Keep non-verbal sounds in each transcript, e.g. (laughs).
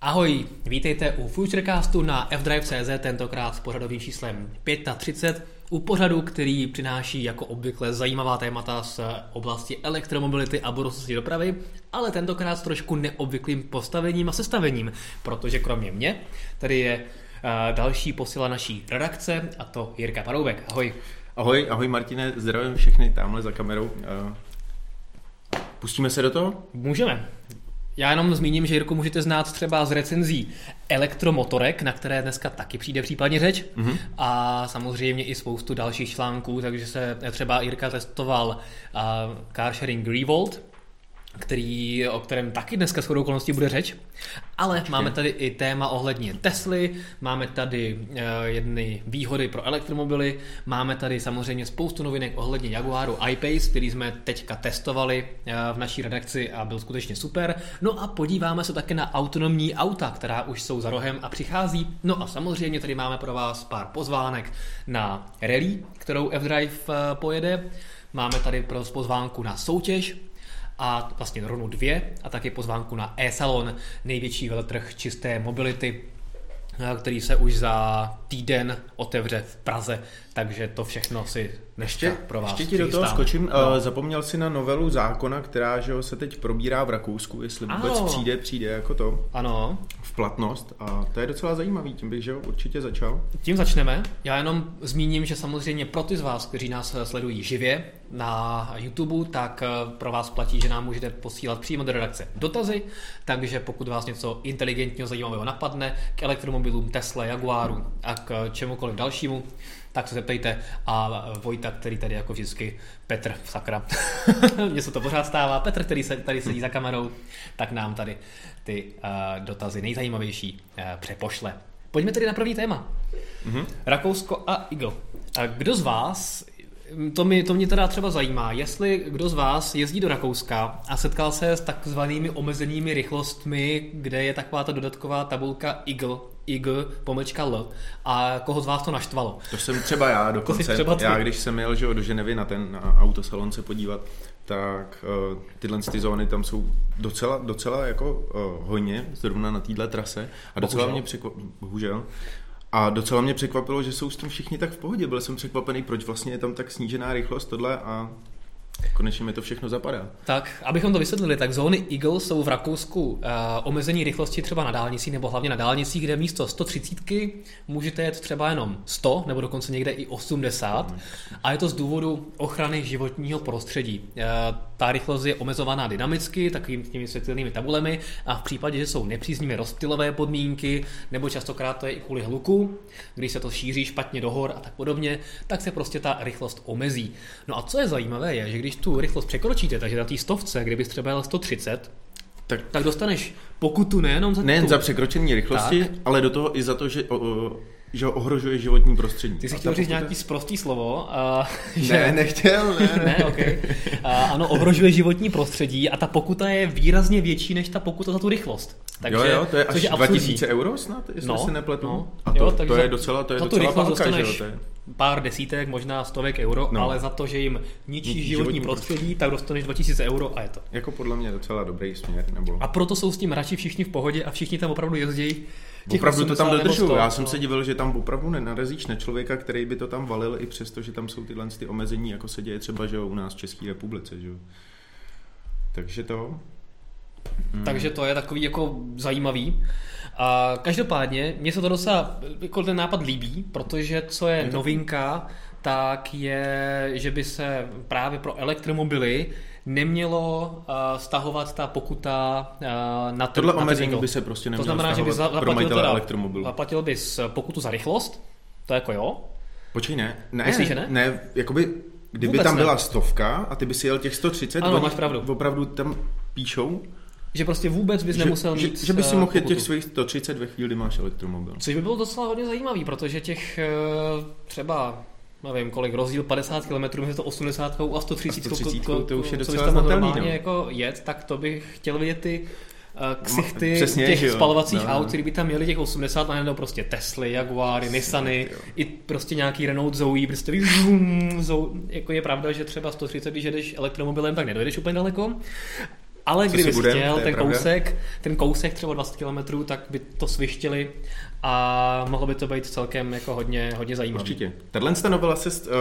Ahoj, vítejte u Futurecastu na fdrive.cz, tentokrát s pořadovým číslem 35, u pořadu, který přináší jako obvykle zajímavá témata z oblasti elektromobility a budoucnosti dopravy, ale tentokrát s trošku neobvyklým postavením a sestavením, protože kromě mě tady je uh, další posila naší redakce a to Jirka Paroubek. Ahoj. Ahoj, ahoj Martine, zdravím všechny tamhle za kamerou. Uh, pustíme se do toho? Můžeme. Já jenom zmíním, že Jirku můžete znát třeba z recenzí elektromotorek, na které dneska taky přijde případně řeč. Mm-hmm. A samozřejmě i spoustu dalších článků, takže se třeba Jirka testoval uh, car sharing Revolt, který, o kterém taky dneska shodou okolností bude řeč. Ale Počkej. máme tady i téma ohledně Tesly, máme tady uh, jedny výhody pro elektromobily, máme tady samozřejmě spoustu novinek ohledně Jaguaru I-Pace, který jsme teďka testovali uh, v naší redakci a byl skutečně super. No a podíváme se také na autonomní auta, která už jsou za rohem a přichází. No a samozřejmě tady máme pro vás pár pozvánek na rally, kterou F-Drive uh, pojede. Máme tady pro pozvánku na soutěž, a vlastně rovnou dvě a taky pozvánku na e-salon, největší veletrh čisté mobility, který se už za týden otevře v Praze, takže to všechno si ještě pro vás Ještě ti do toho skočím, no. zapomněl si na novelu zákona, která že se teď probírá v Rakousku, jestli vůbec ano. přijde, přijde jako to ano. v platnost a to je docela zajímavý, tím bych že určitě začal. Tím začneme, já jenom zmíním, že samozřejmě pro ty z vás, kteří nás sledují živě na YouTube, tak eh, pro vás platí, že nám můžete posílat přímo do redakce dotazy, takže pokud vás něco inteligentního zajímavého napadne k elektromobilům Tesla, Jaguaru a k čemukoliv dalšímu, tak se zeptejte a Vojta, který tady jako vždycky, Petr, sakra, (laughs) mně se to pořád stává, Petr, který se tady sedí za kamerou, tak nám tady ty uh, dotazy nejzajímavější uh, přepošle. Pojďme tedy na první téma. Mm-hmm. Rakousko a Eagle. A kdo z vás to, mě, to mě teda třeba zajímá, jestli kdo z vás jezdí do Rakouska a setkal se s takzvanými omezenými rychlostmi, kde je taková ta dodatková tabulka Eagle, IG, pomlčka L. A koho z vás to naštvalo? To jsem třeba já dokonce. třeba já, když jsem jel že, do Ženevy na ten na autosalon se podívat, tak uh, tyhle ty zóny tam jsou docela, docela jako uh, hodně, zrovna na téhle trase. A docela bohužel. mě překvapilo, bohužel, a docela mě překvapilo, že jsou s tím všichni tak v pohodě. Byl jsem překvapený, proč vlastně je tam tak snížená rychlost tohle a Konečně mi to všechno zapadá. Tak, abychom to vysvětlili, tak zóny Eagle jsou v Rakousku uh, omezení rychlosti třeba na dálnicích nebo hlavně na dálnicích, kde místo 130 můžete jet třeba jenom 100 nebo dokonce někde i 80 a je to z důvodu ochrany životního prostředí. Uh, ta rychlost je omezovaná dynamicky, takovými těmi světelnými tabulemi a v případě, že jsou nepříznivé rozptylové podmínky nebo častokrát to je i kvůli hluku, když se to šíří špatně do hor a tak podobně, tak se prostě ta rychlost omezí. No a co je zajímavé je, že když tu rychlost překročíte, takže na té stovce, kdybys třeba jel 130, tak, tak dostaneš pokutu nejenom za Nejen tu, za překročení rychlosti, tak, ale do toho i za to, že o, o, že ohrožuje životní prostředí. Ty jsi chtěl říct nějaký sprostý slovo. Uh, že... Ne, nechtěl, (laughs) ne. ne, okay. uh, ano, ohrožuje životní prostředí a ta pokuta je výrazně větší než ta pokuta za tu rychlost. Takže, jo, jo, to je až je 2000 euro snad, jestli no, si nepletu. No, a to, jo, to je docela, to je docela rychlost válka, že jo, to je pár desítek, možná stovek euro, no. ale za to, že jim ničí životní, životní prostředí, tak dostaneš 2000 euro a je to. Jako podle mě docela dobrý směr. Nebo... A proto jsou s tím radši všichni v pohodě a všichni tam opravdu jezdí. Opravdu to tam dodržují. Já jsem se divil, že tam opravdu nenarazíš na člověka, který by to tam valil, i přesto, že tam jsou tyhle ty omezení, jako se děje třeba že u nás v České republice. Že? Takže to. Hmm. Takže to je takový jako zajímavý. A každopádně, mně se to docela jako ten nápad líbí, protože co je novinka, tak je, že by se právě pro elektromobily nemělo uh, stahovat ta pokuta uh, na ten Tohle na omezení by se prostě nemělo To znamená, že by zaplatil, teda, elektromobilu. zaplatil bys pokutu za rychlost, to jako jo. Počkej, ne. Ne, Myslíš, že ne? ne jakoby, kdyby Vůbec tam byla ne. stovka a ty by si jel těch 130, ano, máš pravdu. opravdu tam píšou, že prostě vůbec bys že, nemusel mít... Že, že bys si mohl jet těch svých 130 ve chvíli, kdy máš elektromobil. Což by bylo docela hodně zajímavý, protože těch eh, třeba nevím kolik, rozdíl 50 km mezi to 80 a 130, 130 to, to už je docela co normálně no. jako jet, tak to bych chtěl vidět ty uh, ksichty Přesně, těch spalovacích no, aut, který by tam měli těch 80 a najednou prostě Tesly, Jaguary, Nissany, i prostě nějaký Renault Zoe, prostě Zoe, jako je pravda, že třeba 130, když jedeš elektromobilem, tak nedojedeš úplně daleko, Ale kdyby chtěl ten kousek, ten kousek třeba 20 km, tak by to svištili a mohlo by to být celkem jako hodně, hodně zajímavé. Určitě. Tahle novela se uh,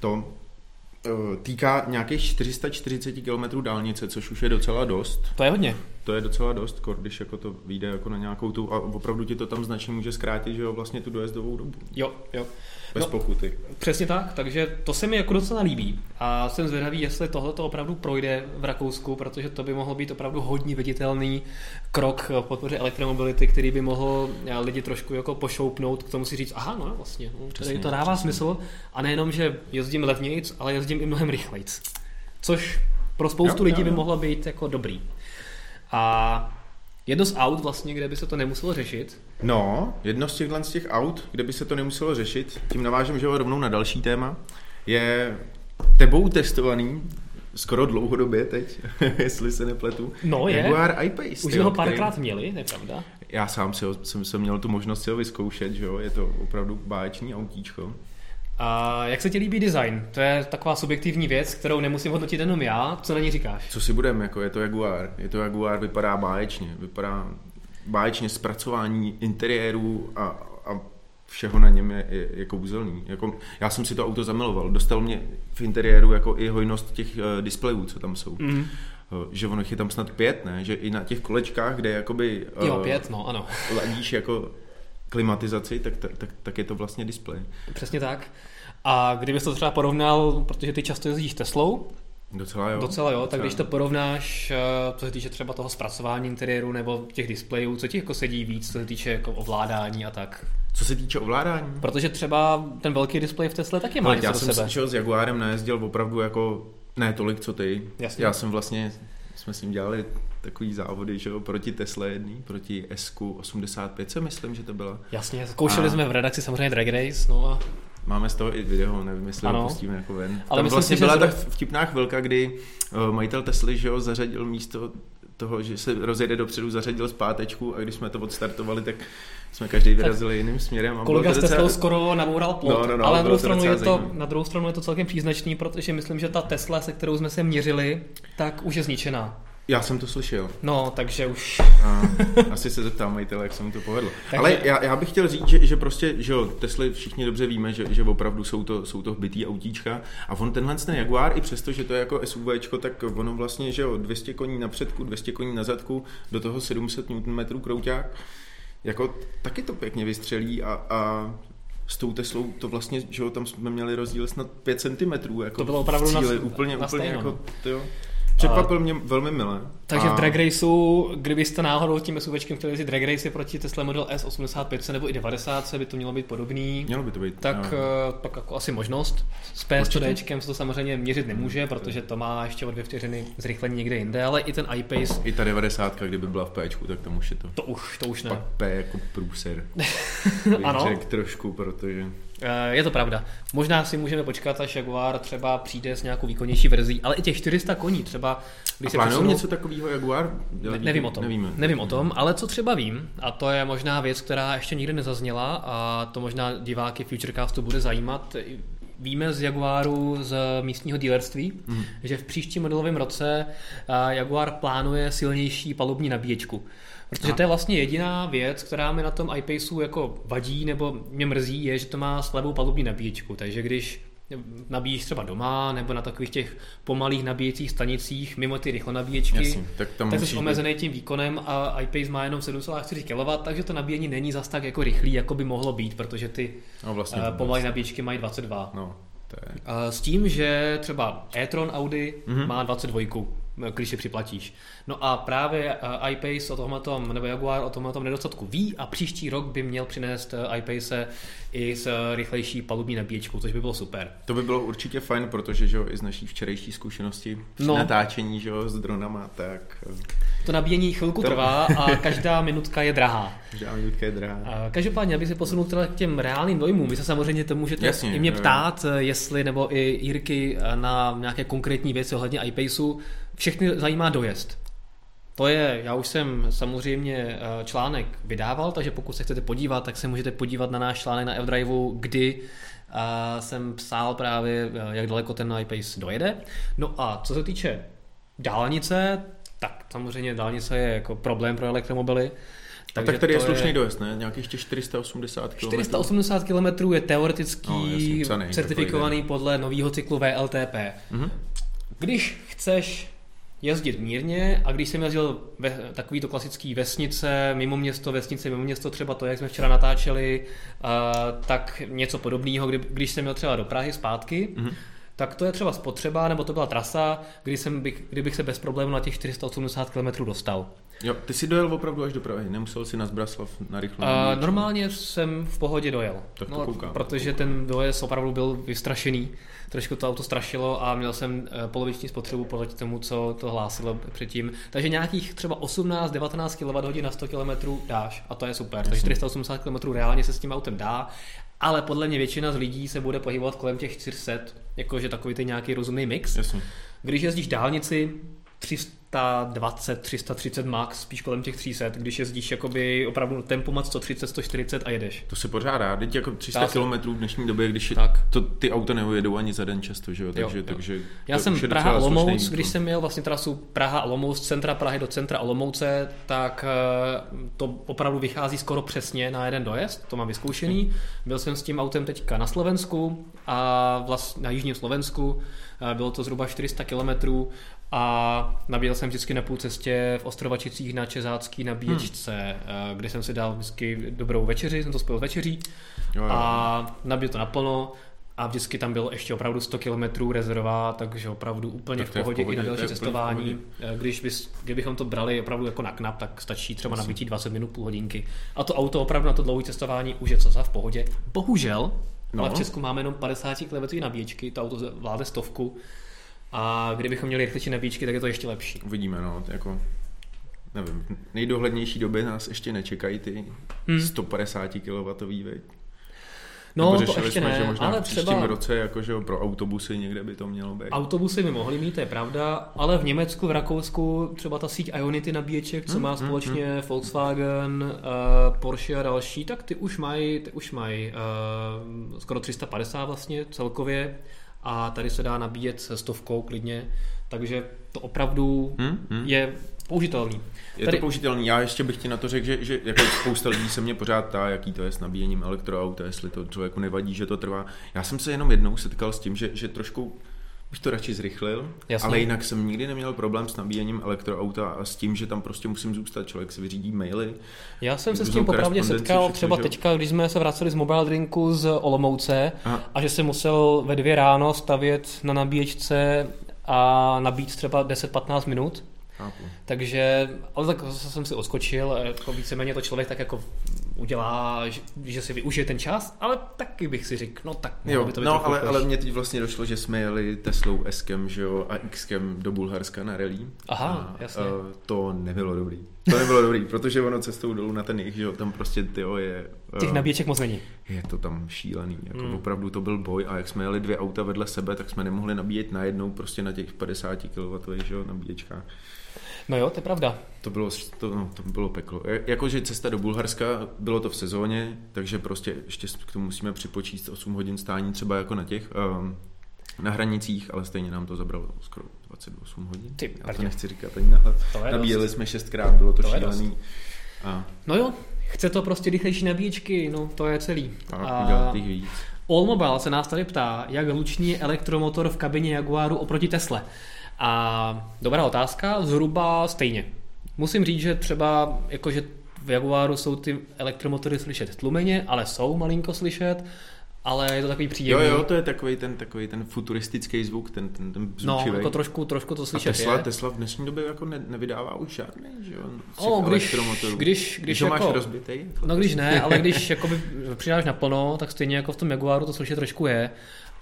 to uh, týká nějakých 440 km dálnice, což už je docela dost. To je hodně. To je docela dost, když jako to vyjde jako na nějakou tu, a opravdu ti to tam značně může zkrátit, že jo, vlastně tu dojezdovou dobu. Jo, jo. Bez no, pokuty. Přesně tak, takže to se mi jako docela líbí. A jsem zvědavý, jestli tohle to opravdu projde v Rakousku, protože to by mohl být opravdu hodně viditelný krok v podpoře elektromobility, který by mohl eh, lidi trošku jako pošoupnout k tomu si říct, aha, no vlastně, no, přesně, to dává přesně. smysl. A nejenom, že jezdím levnějc, ale jezdím i mnohem rychlejc. Což pro spoustu jo, lidí jo, jo. by mohlo být jako dobrý. A jedno z aut vlastně, kde by se to nemuselo řešit, No, jedno z těchto z těch aut, kde by se to nemuselo řešit, tím navážem, že ho rovnou na další téma, je tebou testovaný skoro dlouhodobě teď, (laughs) jestli se nepletu. No je. Jaguar I-Pace. Už jsme ho párkrát který... měli, nepravda? Já sám si ho, jsem, jsem měl tu možnost si ho vyzkoušet, že jo, je to opravdu báječný autíčko. A jak se ti líbí design? To je taková subjektivní věc, kterou nemusím hodnotit jenom já. Co na ní říkáš? Co si budem, jako je to Jaguar. Je to Jaguar, vypadá báječně, vypadá báječně zpracování interiéru a, a všeho na něm je, je, je kouzelný. Jako, já jsem si to auto zamiloval. Dostal mě v interiéru jako i hojnost těch uh, displejů, co tam jsou. Mm. Uh, že ono je tam snad pět, ne? Že i na těch kolečkách, kde jakoby... Uh, jo, pět, no, ano. Ladíš jako klimatizaci, tak, tak, tak, tak je to vlastně displej. Přesně tak. A kdybys to třeba porovnal, protože ty často jezdíš Teslou, Docela jo. Docela jo, tak když to porovnáš, eh, co se týče třeba toho zpracování interiéru nebo těch displejů, co ti jako sedí víc, co se týče jako ovládání a tak? Co se týče ovládání? Protože třeba ten velký displej v Tesle taky má Ale já jsem sebe. s Jaguarem najezdil opravdu jako ne tolik, co ty. Jasně. Já jsem vlastně, jsme s ním dělali takový závody, že jo, proti Tesla jedný, proti SQ85, co myslím, že to bylo. Jasně, zkoušeli a... jsme v redakci samozřejmě Drag Race, no a Máme z toho i video, nevím, jestli ano. ho pustíme jako ven. Ale Tam vlastně si, byla tak vtipná chvilka, kdy uh, majitel Tesly, že jo, zařadil místo toho, že se rozjede dopředu, zařadil zpátečku a když jsme to odstartovali, tak jsme každý vyrazili jiným směrem. A kolega s Teslou docela... skoro naboural plot, no, no, no, ale na druhou, stranu je to, na druhou stranu je to celkem příznačný, protože myslím, že ta Tesla, se kterou jsme se měřili, tak už je zničená. Já jsem to slyšel. No, takže už... A, asi se zeptám majitele, jak se mu to povedlo. Takže... Ale já, já bych chtěl říct, že, že prostě, že jo, Tesly všichni dobře víme, že, že opravdu jsou to, jsou to bytý autíčka a on tenhle ten Jaguar, i přesto, že to je jako SUVčko, tak ono vlastně, že jo, 200 koní na předku, 200 koní na zadku, do toho 700 Nm krouťák, jako taky to pěkně vystřelí a, a s tou Teslou to vlastně, že jo, tam jsme měli rozdíl snad 5 cm, jako to bylo opravdu cíli, na, úplně, na úplně jako, jo. Překvapil mě velmi milé. Takže a... v Drag Raceu, kdybyste náhodou tím SUVčkem chtěli jezdit Drag Race proti Tesla Model S 85 nebo i 90, by to mělo být podobný. Mělo by to být. Tak jo. Eh, pak jako asi možnost. S PS4 se to samozřejmě měřit nemůže, protože to má ještě o dvě vteřiny zrychlení někde jinde, ale i ten iPace. I ta 90, kdyby byla v P, tak to už je to. To už, to už ne. Pak P jako průser. (laughs) ano. trošku, protože je to pravda. Možná si můžeme počkat, až Jaguar třeba přijde s nějakou výkonnější verzí, ale i těch 400 koní třeba... Když A se přesunu... něco takového Jaguar? Ne, nevím o tom. Nevíme. Nevím o tom, ale co třeba vím, a to je možná věc, která ještě nikdy nezazněla a to možná diváky Futurecastu bude zajímat, Víme z Jaguaru z místního dealerství, mm. že v příštím modelovém roce eh, Jaguar plánuje silnější palubní nabíječku. Protože to je vlastně jediná věc, která mi na tom iPaceu jako vadí nebo mě mrzí, je, že to má slabou palubní nabíječku. Takže když nabíjíš třeba doma nebo na takových těch pomalých nabíjecích stanicích mimo ty rychle nabíječky, Jasně, tak, tam tak jsi omezený tím výkonem a iPace má jenom 7,4 kW, takže to nabíjení není zas tak jako rychlý, jako by mohlo být, protože ty no, vlastně, uh, pomalé nabíječky mají 22. No, to je... uh, s tím, že třeba e-tron Audi mm-hmm. má 22 když si připlatíš. No a právě eh, iPace o tomhle tom, nebo Jaguar o tomhle tom nedostatku ví a příští rok by měl přinést eh, iPace i s rychlejší palubní nabíječkou, což by bylo super. To by bylo určitě fajn, protože že jo, i z naší včerejší zkušenosti při no. natáčení že jo, s dronama, tak... Eh, to nabíjení chvilku to... trvá a každá minutka je drahá. (laughs) Každá minutka je drahá. A každopádně, aby se posunul teda k těm reálným dojmům, vy se samozřejmě to můžete Jasně, i mě ptát, jestli, nebo i Jirky na nějaké konkrétní věci ohledně iPaceu, všechny zajímá dojezd. To je, já už jsem samozřejmě eh, článek vydával, takže pokud se chcete podívat, tak se můžete podívat na náš článek na F-Driveu, kdy uh, jsem psal právě, uh, jak daleko ten iPace dojede. No a co se týče dálnice, tak samozřejmě dálnice je jako problém pro elektromobily. Takže a tak tady je slušný je... dojezd, ne? Nějakých těch 480 km. 480 km je teoreticky no, jasný, cený, certifikovaný podle nového cyklu VLTP. Mm-hmm. Když chceš jezdit mírně a když jsem jezdil ve takovýto klasický vesnice, mimo město, vesnice, mimo město, třeba to, jak jsme včera natáčeli, uh, tak něco podobného, kdy, když jsem měl třeba do Prahy zpátky, mm-hmm tak to je třeba spotřeba, nebo to byla trasa, kdy jsem bych, kdybych se bez problémů na těch 480 km dostal. Jo, ty jsi dojel opravdu až do Prahy, nemusel si na Zbraslav na rychle. Uh, normálně jsem v pohodě dojel. Tak to no, koukám. Protože koukám. ten dojezd opravdu byl vystrašený. Trošku to auto strašilo a měl jsem eh, poloviční spotřebu podle tomu, co to hlásilo předtím. Takže nějakých třeba 18-19 kWh na 100 km dáš a to je super. Jasně. Takže 480 km reálně se s tím autem dá ale podle mě většina z lidí se bude pohybovat kolem těch 400, jakože takový ten nějaký rozumný mix. Jasně. Když jezdíš dálnici, 320, 330 max, spíš kolem těch 300, když jezdíš jakoby opravdu tempomat 130, 140 a jedeš. To se pořád dá, teď jako 300 km v dnešní době, když je, tak. To, ty auta neujedou ani za den často, že jo, takže, jo, jo. takže Já jsem Praha Olomouc, když jsem měl vlastně trasu Praha Olomouc, centra Prahy do centra Olomouce, tak eh, to opravdu vychází skoro přesně na jeden dojezd, to mám vyzkoušený. Byl jsem s tím autem teďka na Slovensku a vlastně na jižním Slovensku, bylo to zhruba 400 kilometrů a nabíjel jsem vždycky na půl cestě v Ostrovačicích na Čezácký nabíječce, hmm. kde jsem si dal vždycky dobrou večeři, jsem to spojil večeří jo, jo. a nabíjel to naplno a vždycky tam bylo ještě opravdu 100 km rezerva, takže opravdu úplně v pohodě, v pohodě i na další cestování. Eh, když bys, kdybychom to brali opravdu jako na knap, tak stačí třeba nabití 20 minut, půl hodinky. A to auto opravdu na to dlouhé cestování už je co za v pohodě. Bohužel, no. ale v Česku máme jenom 50 km nabíječky, to auto vládne stovku, a kdybychom měli rychlejší nabíječky, tak je to ještě lepší. Uvidíme, no, jako nevím, nejdohlednější doby nás ještě nečekají ty hmm. 150 kW, veď. No, to ještě jsme, ne, že možná ale v příštím třeba... roce jakože pro autobusy někde by to mělo být. Autobusy by mohly mít, to je pravda, ale v Německu, v Rakousku třeba ta síť Ionity nabíječek, co hmm, má hmm, společně hmm, Volkswagen, uh, Porsche a další, tak ty už mají, ty už mají uh, skoro 350 vlastně celkově a tady se dá nabíjet se stovkou klidně, takže to opravdu hmm, hmm. je použitelný. Je tady... to použitelný. Já ještě bych ti na to řekl, že, že jako spousta lidí se mě pořád ptá, jaký to je s nabíjením elektroauta, jestli to člověku nevadí, že to trvá. Já jsem se jenom jednou setkal s tím, že, že trošku bych to radši zrychlil, Jasně. ale jinak jsem nikdy neměl problém s nabíjením elektroauta a s tím, že tam prostě musím zůstat, člověk si vyřídí maily. Já jsem se s tím popravdě setkal všechno, třeba že... teďka, když jsme se vraceli z mobile drinku z Olomouce Aha. a že jsem musel ve dvě ráno stavět na nabíječce a nabít třeba 10-15 minut Chápu. Takže, ale tak jsem si oskočil, jako víceméně to člověk tak jako udělá, že si využije ten čas, ale taky bych si řekl, no tak jo, by to No, ale, ale mně teď vlastně došlo, že jsme jeli Teslou s že jo, a x do Bulharska na rally. Aha, a, jasně. A, to nebylo dobrý. To nebylo dobrý, protože ono cestou dolů na ten jich, že jo, tam prostě tyjo je... Těch uh, nabíječek moc není. Je to tam šílený, jako hmm. opravdu to byl boj a jak jsme jeli dvě auta vedle sebe, tak jsme nemohli nabíjet najednou prostě na těch 50 kW, že jo, nabíječkách. No jo, to je pravda. To bylo, to, no, to bylo peklo. Jakože cesta do Bulharska, bylo to v sezóně, takže prostě ještě k tomu musíme připočíst 8 hodin stání třeba jako na těch um, na hranicích, ale stejně nám to zabralo skoro 28 hodin. Ty, Já to nechci říkat ani nahled. Nabíjeli dost. jsme šestkrát, bylo to, to šílený. A... No jo, chce to prostě rychlejší nabíječky, no to je celý. Tak, a... víc. Se nás tady ptá, jak hlučný je elektromotor v kabině Jaguaru oproti Tesle. A dobrá otázka, zhruba stejně. Musím říct, že třeba jakože v Jaguaru jsou ty elektromotory slyšet tlumeně, ale jsou malinko slyšet, ale je to takový příjemný. Jo, jo, to je takový ten, takový ten futuristický zvuk, ten, ten, ten No, jako trošku, trošku to slyšet A Tesla, je. Tesla v dnešní době jako ne, nevydává už žádný, že jo? O, když, když, když, když jako, máš rozbitý. Jako no když ne, ale když (laughs) jakoby přidáš naplno, tak stejně jako v tom Jaguaru to slyšet trošku je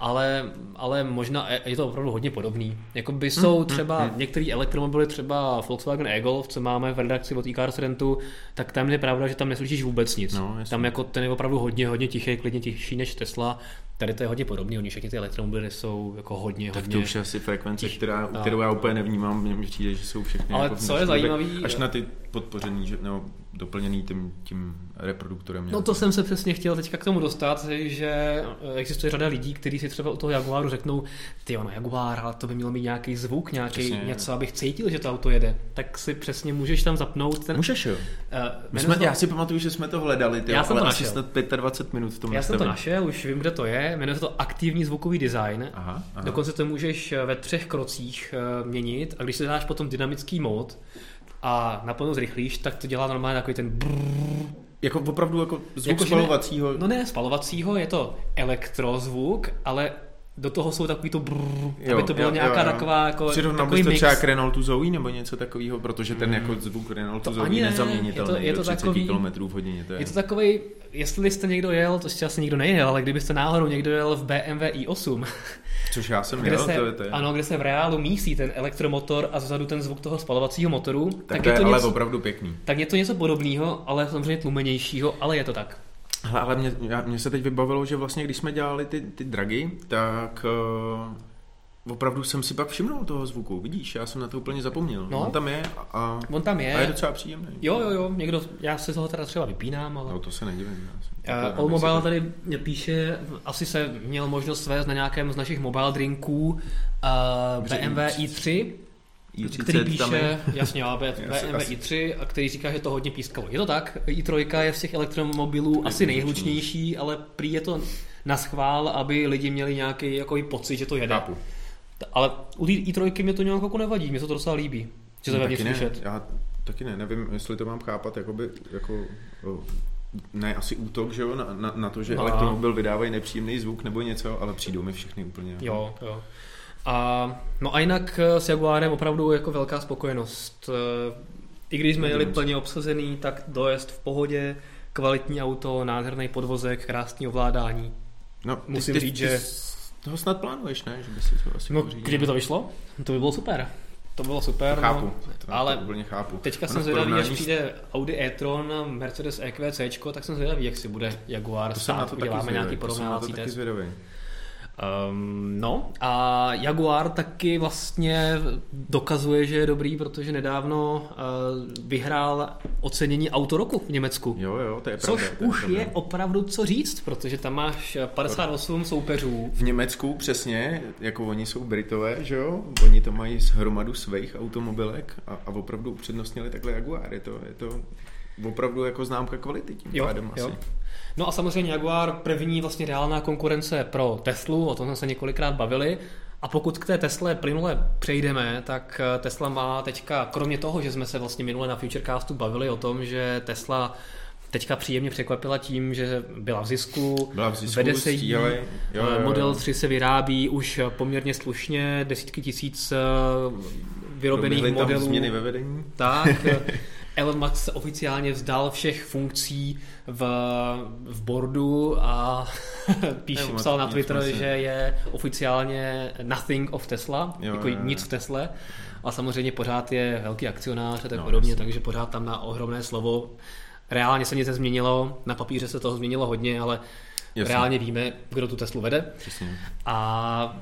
ale, ale možná je to opravdu hodně podobný. Jakoby jsou hmm, třeba hmm, hmm. některé elektromobily, třeba Volkswagen e-Golf, co máme v redakci od e-Cars Rentu, tak tam je pravda, že tam neslyšíš vůbec nic. No, tam jako ten je opravdu hodně, hodně tichý, klidně tichší než Tesla, Tady to je hodně podobné, oni všechny ty elektromobily jsou jako hodně, tak hodně... to už je asi frekvence, která, no. kterou já úplně nevnímám, mně přijde, že jsou všechny Ale jako co je zajímavé... Až na ty podpořený, že, nebo doplněný tím, tím reproduktorem. No to jsem se přesně chtěl teďka k tomu dostat, že existuje řada lidí, kteří si třeba u toho Jaguaru řeknou, ty ono Jaguar, ale to by mělo mít nějaký zvuk, nějaký přesně. něco, abych cítil, že to auto jede. Tak si přesně můžeš tam zapnout ten... Můžeš jo. Uh, My jsme, to... Já si pamatuju, že jsme to hledali, ty, já jsem to našel. snad 25 minut v tom Já nastavení. jsem to našel, už vím, kde to je, jmenuje se to aktivní zvukový design. Aha, aha. Dokonce to můžeš ve třech krocích eh, měnit a když si dáš potom dynamický mod, a naplno zrychlíš, tak to dělá normálně takový ten brrr, jako opravdu jako zvuk jako, spalovacího? Ne, no ne spalovacího, je to elektrozvuk, ale do toho jsou takový to brrr, jo, aby to byla nějaká jo, jo. taková jako Přirovnal takový mix. třeba k Renaultu Zoe nebo něco takového, protože ten jako zvuk Renaultu Zoe je nezaměnitelný je to, je to do 30 takový, km v hodině. To je. je to takový, jestli jste někdo jel, to ještě asi nikdo nejel, ale kdybyste náhodou někdo jel v BMW i8, (laughs) Což já jsem kde jel, se, to je, to je. Ano, kde se v reálu mísí ten elektromotor a zezadu ten zvuk toho spalovacího motoru. Tak, tak to je, je to ale něco, opravdu pěkný. Tak je to něco podobného, ale samozřejmě tlumenějšího, ale je to tak. Hele, ale mě, mě se teď vybavilo, že vlastně když jsme dělali ty, ty dragy, tak uh, opravdu jsem si pak všimnul toho zvuku, vidíš, já jsem na to úplně zapomněl. No, on tam je a, on tam je. a je docela příjemný. Jo, jo, jo, někdo, já se toho teda třeba vypínám, ale... No to se nedivím. Uh, Mobile tady mě píše, asi se měl možnost svést na nějakém z našich mobile drinků uh, BMW i3, i30 který píše, tam je. jasně, ale BMW i3, a který říká, že to hodně pískalo. Je to tak, i3 je z těch elektromobilů asi nejhlučnější, ale prý je to na schvál, aby lidi měli nějaký jako pocit, že to jede. Chápu. Ale u i3 mě to nějak jako nevadí, mě to, docela líbí, že to ve slyšet. Já taky ne, nevím, jestli to mám chápat jakoby, jako ne asi útok, že jo, na, na, na to, že no. elektromobil vydávají nepříjemný zvuk nebo něco, ale přijdou mi všechny úplně. Jako... Jo, jo. A, no a jinak eh, s Jaguarem opravdu jako velká spokojenost. Eh, I když jsme jeli plně obsazený, tak dojezd v pohodě, kvalitní auto, nádherný podvozek, krásný ovládání. No, Musím ty, ty, říct, ty, že... Toho snad plánuješ, ne? Že by si to asi no, kdyby to vyšlo, to by bylo super. To bylo super. To chápu, no, to, ale to úplně chápu. Teďka jsem zvědavý, až přijde Audi e-tron, Mercedes EQC, tak jsem zvědavý, jak si bude Jaguar to stát. Uděláme nějaký porovnávací test. Zvědavý. Um, no a Jaguar taky vlastně dokazuje, že je dobrý, protože nedávno uh, vyhrál ocenění auto roku v Německu. Jo, jo, to je pravda. Což to je už pravda. je opravdu co říct, protože tam máš 58 soupeřů. V Německu přesně, jako oni jsou Britové, že jo, oni to mají z hromadu svých automobilek a, a opravdu upřednostnili takhle Jaguar. Je to, je to opravdu jako známka kvality tím jo, pádem jo. asi. No a samozřejmě Jaguar první vlastně reálná konkurence pro Teslu, o tom jsme se několikrát bavili. A pokud k té Tesle plynule přejdeme, tak eh, Tesla má teďka, kromě toho, že jsme se vlastně minule na Futurecastu bavili o tom, že Tesla teďka příjemně překvapila tím, že byla v zisku, byla v zisku vede se jí, jo, jo, jo. Model 3 se vyrábí už poměrně slušně, desítky tisíc eh, vyrobených Proběhly modelů. Tam změny ve vedení. Tak, (laughs) Elon Musk se oficiálně vzdal všech funkcí v, v boardu a (laughs) píš, psal na Twitter, že je oficiálně nothing of Tesla, jo, jako jo, jo. nic v Tesle. A samozřejmě pořád je velký akcionář a tak no, podobně, jasný. takže pořád tam na ohromné slovo. Reálně se nic nezměnilo, na papíře se toho změnilo hodně, ale Jasně. reálně víme, kdo tu Teslu vede. Přesně. A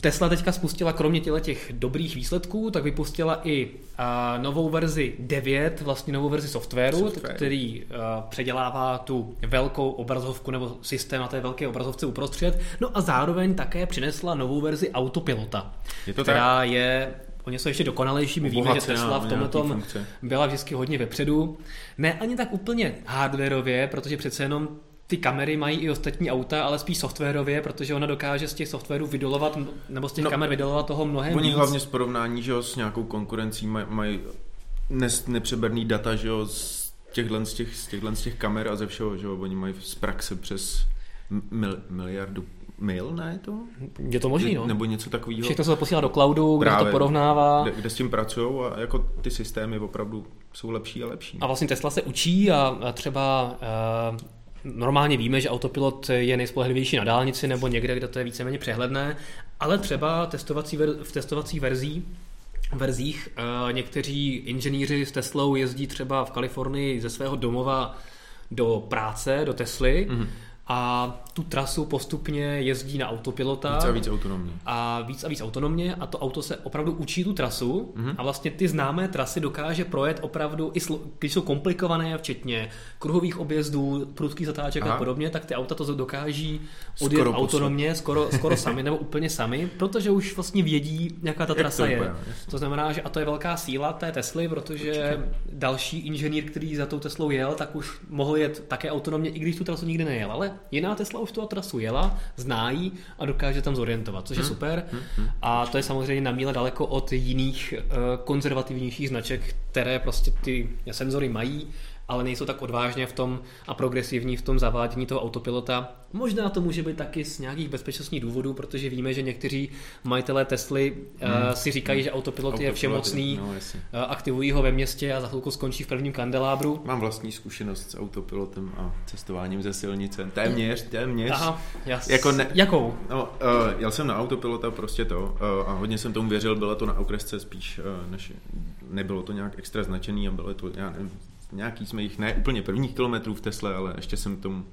Tesla teďka spustila kromě těle těch dobrých výsledků, tak vypustila i uh, novou verzi 9, vlastně novou verzi softwaru, Software. který uh, předělává tu velkou obrazovku nebo systém na té velké obrazovce uprostřed. No a zároveň také přinesla novou verzi autopilota, je to která tak? je o něco ještě dokonalejší. My víme, že Tesla v tomhle tom byla vždycky hodně vepředu. Ne ani tak úplně hardwareově, protože přece jenom ty kamery mají i ostatní auta, ale spíš softwarově, protože ona dokáže z těch softwarů vydolovat, nebo z těch no, kamer vydolovat toho mnohem Oni víc. hlavně z porovnání, že jo, s nějakou konkurencí mají maj nepřeberný data, že jo, z těchhle z těch, z těchhle z těch kamer a ze všeho, že jo, oni mají z praxe přes mil, miliardu mail, ne to? Je to možný, no. Nebo něco takového. Všechno se to posílá do cloudu, kde Právě, to porovnává. Kde, kde s tím pracují a jako ty systémy opravdu jsou lepší a lepší. A vlastně Tesla se učí a, a třeba uh, Normálně víme, že autopilot je nejspolehlivější na dálnici nebo někde, kde to je víceméně přehledné, ale třeba testovací ver- v testovací verzí verzích uh, někteří inženýři s Teslou jezdí třeba v Kalifornii ze svého domova do práce, do Tesly mm-hmm. A tu trasu postupně jezdí na autopilota. Víc a víc autonomně. A víc a víc autonomně a to auto se opravdu učí tu trasu mm-hmm. a vlastně ty známé trasy dokáže projet opravdu, i slo- když jsou komplikované, včetně kruhových objezdů, prudkých zatáček Aha. a podobně, tak ty auta to dokáží odjet skoro autonomně, skoro, skoro (laughs) sami nebo úplně sami, protože už vlastně vědí, jaká ta trasa je. Úplně, to znamená, že a to je velká síla té Tesly, protože Určitě. další inženýr, který za tou Teslou jel, tak už mohl jet také autonomně, i když tu trasu nikdy nejel. Ale jiná Tesla už tu trasu jela, zná ji a dokáže tam zorientovat, což je hmm. super. Hmm. Hmm. A to je samozřejmě na míle daleko od jiných uh, konzervativnějších značek, které prostě ty senzory mají ale nejsou tak odvážně v tom a progresivní v tom zavádění toho autopilota. Možná to může být taky z nějakých bezpečnostních důvodů, protože víme, že někteří majitelé Tesly hmm. uh, si říkají, že autopilot, autopilot je všemocný, no, uh, aktivují ho ve městě a za chvilku skončí v prvním kandelábru. Mám vlastní zkušenost s autopilotem a cestováním ze silnice. Téměř, téměř. Aha, jas. Jako ne, Jakou? No, uh, jel jsem na autopilota, prostě to, uh, a hodně jsem tomu věřil, bylo to na okresce spíš, uh, než nebylo to nějak extra značený a bylo to, já nevím, nějaký jsme jich ne úplně prvních kilometrů v Tesle, ale ještě jsem tomu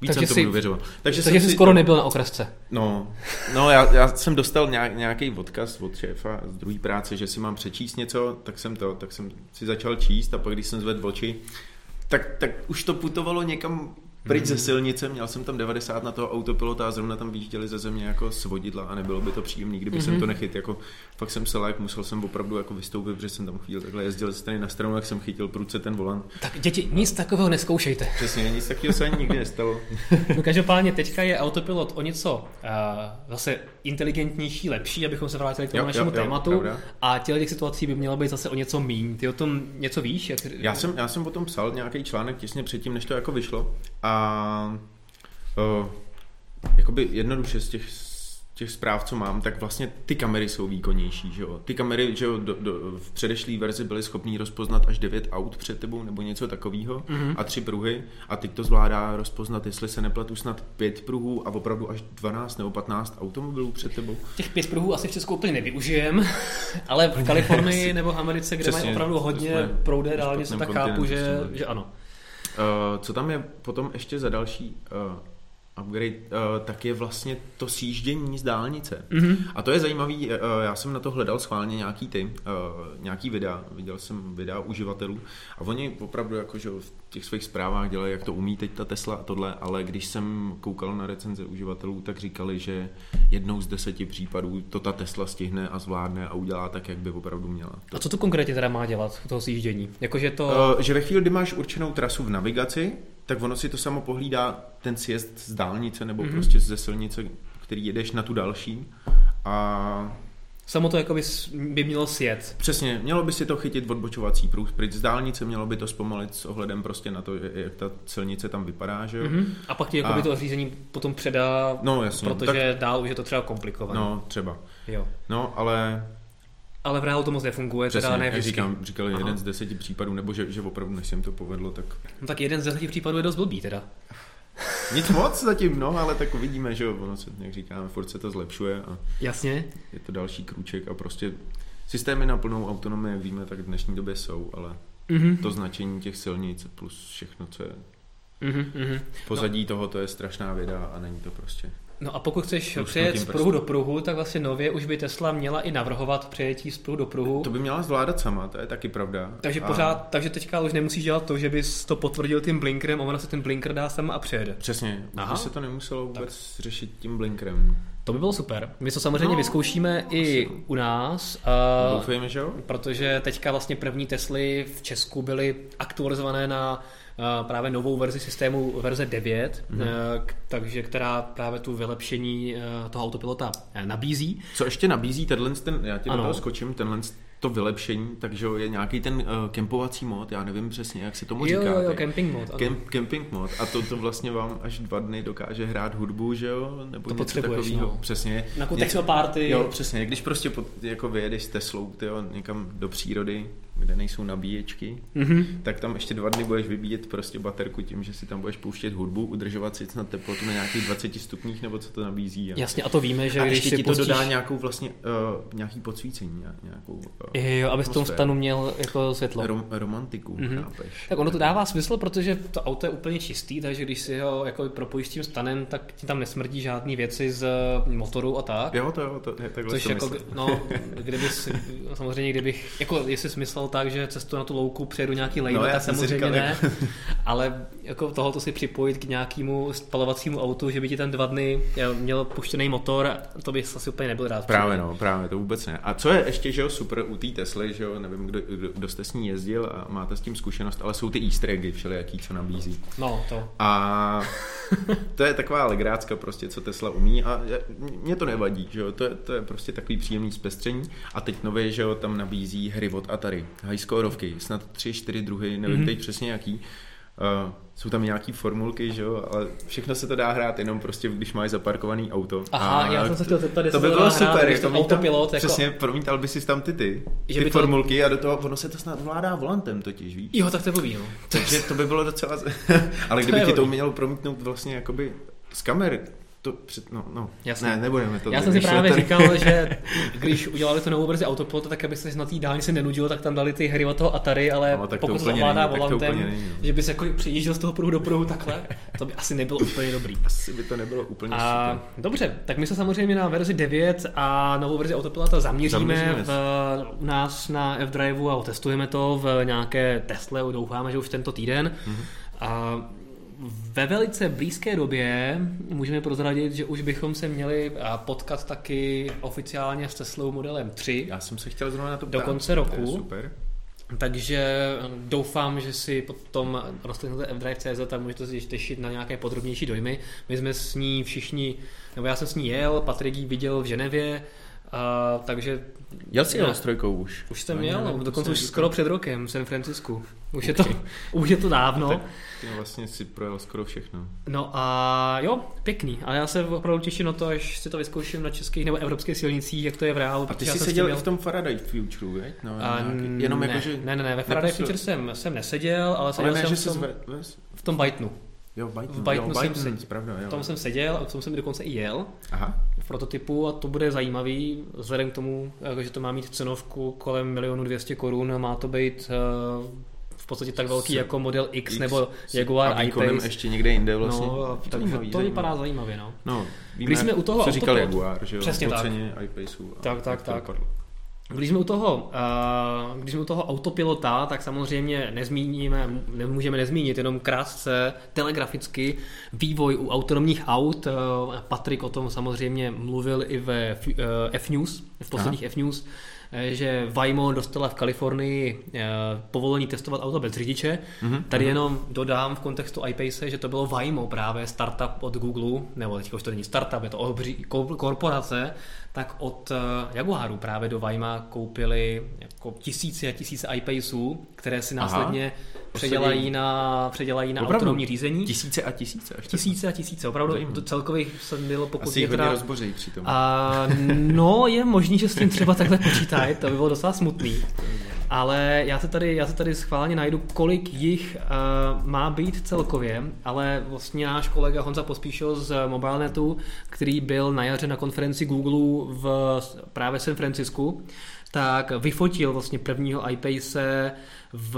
Víc takže jsem tomu důvěřoval. Takže, takže jsi skoro nebyl na okresce. No, no já, já jsem dostal nějaký odkaz od šéfa z druhé práce, že si mám přečíst něco, tak jsem to, tak jsem si začal číst a pak když jsem zvedl oči, tak, tak už to putovalo někam pryč ze silnice, měl jsem tam 90 na toho autopilota a zrovna tam výjížděli ze země jako svodidla a nebylo by to příjemné, kdyby mm-hmm. jsem mhm. to nechyt. Jako, fakt jsem se like, musel jsem opravdu jako vystoupit, protože jsem tam chvíli takhle jezdil ze strany na stranu, jak jsem chytil prudce ten volant. Tak děti, nic takového neskoušejte. Přesně, nic takového se ani nikdy nestalo. (laughs) no každopádně teďka je autopilot o něco uh, zase inteligentnější, lepší, abychom se vrátili k tomu jo, našemu jo, tématu. Jo, a těch, těch situací by mělo být zase o něco míň. Ty o tom něco víš? Jak... Já, jsem, já jsem o tom psal nějaký článek těsně předtím, než to jako vyšlo. A uh, jakoby jednoduše z těch těch zpráv, co mám, tak vlastně ty kamery jsou výkonnější, že jo. Ty kamery, že jo, do, do, v předešlé verzi byly schopný rozpoznat až 9 aut před tebou nebo něco takového mm-hmm. a tři pruhy a teď to zvládá rozpoznat, jestli se nepletu, snad pět pruhů a opravdu až 12 nebo 15 automobilů před tebou. Těch pět pruhů asi v Česku úplně nevyužijem, ale v Kalifornii nebo Americe, kde Přesně, mají opravdu hodně proudé dálnice, tak chápu, že, že ano. Uh, co tam je potom ještě za další uh, upgrade, uh, tak je vlastně to sjíždění z dálnice. Mm-hmm. A to je zajímavý, uh, já jsem na to hledal schválně nějaký ty, uh, nějaký videa, viděl jsem videa uživatelů a oni opravdu jako, že v těch svých zprávách dělají, jak to umí teď ta Tesla a tohle, ale když jsem koukal na recenze uživatelů, tak říkali, že jednou z deseti případů to ta Tesla stihne a zvládne a udělá tak, jak by opravdu měla. A co to konkrétně teda má dělat, toho sjíždění? Jakože to... Uh, že ve chvíli, kdy máš určenou trasu v navigaci, tak ono si to samo pohlídá ten sjezd z dálnice nebo mm-hmm. prostě ze silnice, který jedeš na tu další a Samo to jako by, mělo sjet. Přesně, mělo by si to chytit odbočovací průz pryč z dálnice, mělo by to zpomalit s ohledem prostě na to, jak ta silnice tam vypadá, že jo. Mm-hmm. A pak ti jako a... by to řízení potom předá, no, jasně, protože tak... dál už je to třeba komplikované. No, třeba. Jo. No, ale ale v reálu to moc nefunguje. Přesně, teda ne jak říkám, říkal Aha. jeden z deseti případů, nebo že, že opravdu než se to povedlo, tak... No tak jeden z deseti případů je dost blbý teda. (laughs) Nic moc zatím, no, ale tak uvidíme, že jo, ono se, jak říkáme, furt se to zlepšuje a Jasně. je to další krůček a prostě systémy na plnou autonomii, jak víme, tak v dnešní době jsou, ale mm-hmm. to značení těch silnic plus všechno, co je mm-hmm. pozadí no. toho, to je strašná věda a není to prostě No a pokud chceš přejet z pruhu do pruhu, tak vlastně nově už by Tesla měla i navrhovat přejetí z pruhu do pruhu. To by měla zvládat sama, to je taky pravda. Takže a... pořád, takže teďka už nemusíš dělat to, že bys to potvrdil tím blinkerem, ona se ten blinker dá sama a přejede. Přesně, Aha. by se to nemuselo vůbec tak. řešit tím blinkerem. To by bylo super. My to samozřejmě no, vyzkoušíme i u nás. Doufujeme, že jo? Protože teďka vlastně první Tesly v Česku byly aktualizované na právě novou verzi systému verze 9, mm-hmm. takže která právě tu vylepšení eh, toho autopilota eh, nabízí. Co ještě nabízí tenhle, ten, já ti do toho skočím, tenhle to vylepšení, takže je nějaký ten uh, kempovací mod, já nevím přesně, jak se tomu jo, říká. Jo, jo, camping mod. Camp, camping mod a to, to vlastně vám až dva dny dokáže hrát hudbu, že jo, nebo to něco takového. No. Přesně. Na techno party. Jo, přesně, když prostě pod, jako vyjedeš s Teslou tyjo, někam do přírody, kde nejsou nabíječky, mm-hmm. tak tam ještě dva dny budeš vybíjet prostě baterku tím, že si tam budeš pouštět hudbu, udržovat si na teplotu na nějakých 20 stupních, nebo co to nabízí. A... Jasně, a to víme, že a když ještě ti to pustíš... dodá nějakou vlastně, uh, nějaký podsvícení, nějakou uh, Jo, abys v tom stanu měl jako světlo. Rom, romantiku, mm-hmm. chápeš. Tak ono to dává smysl, protože to auto je úplně čistý, takže když si ho jako propojíš tím stanem, tak ti tam nesmrdí žádný věci z motoru a tak. Jo, to jo, to je takhle Což jako, no, kdyby (laughs) samozřejmě, kdybych, jako jestli smyslel tak, že cestu na tu louku přejedu nějaký lejno, no, tak samozřejmě říkal, ne, jako... (laughs) ale jako tohoto si připojit k nějakému spalovacímu autu, že by ti tam dva dny měl puštěný motor, to bych asi úplně nebyl rád. Právě no, právě to vůbec ne. A co je ještě, že jo, super u té Tesly, že jo, nevím, kdo, kdo, kdo, jste s ní jezdil a máte s tím zkušenost, ale jsou ty easter eggy všelijaký, co nabízí. No, to. A to je taková legrácka prostě, co Tesla umí a mě to nevadí, že jo, to je, to je prostě takový příjemný zpestření a teď nově, že jo, tam nabízí hry od Atari, highscoreovky, snad tři, čtyři druhy, nevím mm-hmm. teď přesně jaký, Uh, jsou tam nějaký formulky, že jo, ale všechno se to dá hrát jenom prostě, když máš zaparkovaný auto. Aha, a já jsem se chtěl zeptat, to by bylo super, hrát, jako autopilot. Jako... Přesně, promítal by si tam ty ty, že ty formulky to... a do toho, ono se to snad vládá volantem totiž, víš? Jo, tak to je no. Takže to by bylo docela, (laughs) ale kdyby ti to umělo promítnout vlastně jakoby z kamery, to před, no, no. Jasně. Ne, nebudeme to. Já jsem si právě tady. říkal, (laughs) že když udělali tu novou verzi Autopilota, tak aby se na té dálnici nenudilo, tak tam dali ty hry od toho Atari, ale no, pokud se ovládá volantem, není, no. že by se jako přijížděl z toho pruhu do pruhu takhle, to by asi nebylo úplně dobrý. (laughs) Asi by to nebylo úplně a, super. Dobře, tak my se samozřejmě na verzi 9 a novou verzi Autopilota zaměříme, zaměříme. v, u nás na F-Drive a otestujeme to v nějaké Tesle, doufáme, že už tento týden. Mm-hmm. A ve velice blízké době můžeme prozradit, že už bychom se měli potkat taky oficiálně s Teslou modelem 3. Já jsem se chtěl zrovna na to Do konce roku. super. Takže doufám, že si potom rozkliknete fdrive.cz a můžete si těšit na nějaké podrobnější dojmy. My jsme s ní všichni, nebo já jsem s ní jel, Patrik ji viděl v Ženevě, a, takže... Jel jsi s trojkou už? Už jsem jel, dokonce už skoro před rokem v San Francisku. Už, okay. je, to, (laughs) už je to dávno. Tak ty vlastně si projel skoro všechno. No a jo, pěkný. Ale já se opravdu těším na to, až si to vyzkouším na českých nebo evropských silnicích, jak to je v reálu. A ty jsi seděl měl... i v tom Faraday Future, veď? No, a, jenom ne, jako, že... ne, ne, ne, ve Faraday Future jsem, jsem neseděl, ale seděl ale ne, jsem v tom, v tom Bytenu. Jo, Byton, v Bytonu jsem, se, pravda, jo. v tom jsem seděl a v tom jsem dokonce i jel. Aha. V prototypu a to bude zajímavý, vzhledem k tomu, že to má mít cenovku kolem milionu 200 korun a má to být uh, v podstatě tak velký S, jako model X, X nebo Jaguar I-Pace. ještě někde jinde vlastně. No, tak zajímavý, to vypadá zajímavě, no. no víme, Když jsme u toho co říkal Jaguar, že jo? Přesně tak. I-Paceu. Tak, tak, tak. Když jsme, u toho, uh, když jsme u toho autopilota, tak samozřejmě nezmíníme, nemůžeme nezmínit jenom krátce telegraficky vývoj u autonomních aut. Uh, Patrik o tom samozřejmě mluvil i ve F-News, v posledních Aha. F-News. Eh, že Waymo dostala v Kalifornii eh, povolení testovat auto bez řidiče. Mm-hmm. Tady mhm. jenom dodám v kontextu iPace, že to bylo Waymo právě startup od Google, nebo teď už to není startup, je to obří korporace, tak od eh, Jaguaru právě do Wayma koupili jako tisíce a tisíce iPaceů, které si následně Aha předělají na, předělají na opravdu, autonomní řízení. Tisíce a tisíce. Až tisíce a tisíce, opravdu Zajímavé. celkových jsem byl, pokud Asi je teda... rozboří přitom. A, no, je možný, že s tím třeba takhle počítají, to by bylo docela smutný. Ale já se tady, já se tady schválně najdu, kolik jich uh, má být celkově, ale vlastně náš kolega Honza Pospíšil z MobileNetu, který byl na jaře na konferenci Google v právě San Francisku, tak vyfotil vlastně prvního iPace v,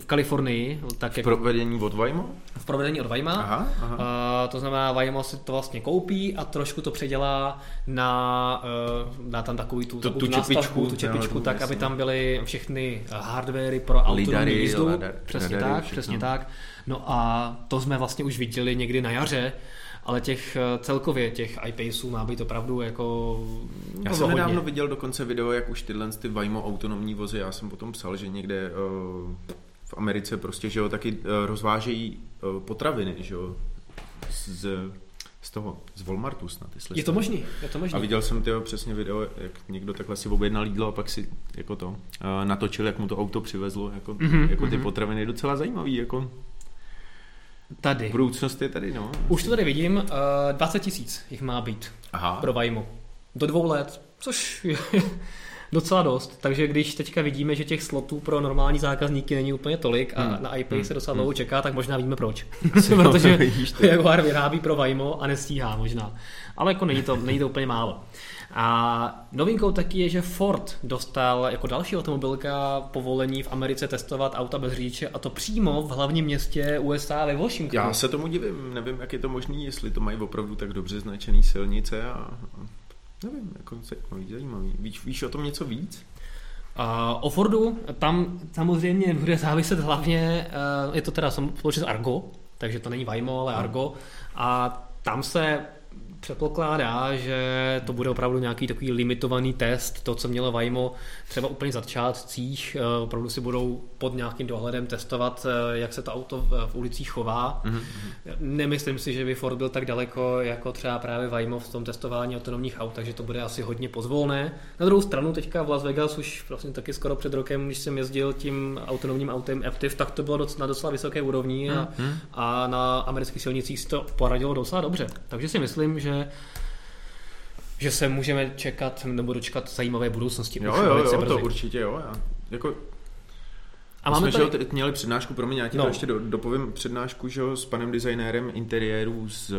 v Kalifornii. Tak v jak, provedení od Waymo? V provedení od Waymo. Aha, aha. Uh, to znamená, Waymo si to vlastně koupí a trošku to předělá na, uh, na tam takový tu, tu, tu čepičku, tu čepičku tak, aby tam byly všechny hardwary pro autonomní jízdu. Přesně lidary, tak, všechno. přesně tak. No a to jsme vlastně už viděli někdy na jaře, ale těch eh, celkově těch iPaceů má být opravdu jako Já jsem hodně. nedávno viděl dokonce video, jak už tyhle ty Waymo autonomní vozy, já jsem potom psal, že někde uh, v Americe prostě, že jo, taky uh, rozvážejí potraviny, že jo, z, z toho, z Walmartu snad. Je to možný, je to možný. A viděl jsem tyho přesně video, jak někdo takhle si objednal jídlo a pak si jako to natočil, jak mu to auto přivezlo, jako, mm-hmm, jako ty mm-hmm. potraviny, docela zajímavý, jako Tady. Budoucnost je tady, no. Už to tady vidím, uh, 20 tisíc jich má být Aha. pro Vajmu. Do dvou let, což je, (laughs) Docela dost, takže když teďka vidíme, že těch slotů pro normální zákazníky není úplně tolik a hmm. na IP hmm. se docela dlouho hmm. čeká, tak možná víme proč. (laughs) (laughs) Protože Jaguar vyrábí pro Waymo a nestíhá možná. Ale jako není to, není to úplně málo. A novinkou taky je, že Ford dostal jako další automobilka povolení v Americe testovat auta bez řidiče a to přímo v hlavním městě USA ve Washingtonu. Já se tomu divím, nevím, jak je to možné, jestli to mají opravdu tak dobře značený silnice a nevím, jako zajímavý, zajímavý. Víš, víš o tom něco víc? Uh, o Fordu, tam samozřejmě bude záviset hlavně, uh, je to teda společnost Argo, takže to není Waymo, ale Argo, a tam se předpokládá, že to bude opravdu nějaký takový limitovaný test, to, co mělo Vajmo třeba úplně začátcích, eh, opravdu si budou pod nějakým dohledem testovat, eh, jak se to auto v ulicích chová. Mm-hmm. Nemyslím si, že by Ford byl tak daleko jako třeba právě Vajmo v tom testování autonomních aut, takže to bude asi hodně pozvolné. Na druhou stranu teďka v Las Vegas už vlastně taky skoro před rokem, když jsem jezdil tím autonomním autem Aptiv, tak to bylo na docela vysoké úrovni a, mm-hmm. a na amerických silnicích si to poradilo docela dobře. Takže si myslím, že že se můžeme čekat nebo dočkat zajímavé budoucnosti. Jo, jo, jo, to určitě jo. Já. Jako, a máme jsme, tady... že měli přednášku, pro mě, já ti no. to ještě do, dopovím přednášku, že s panem designérem interiérů z uh,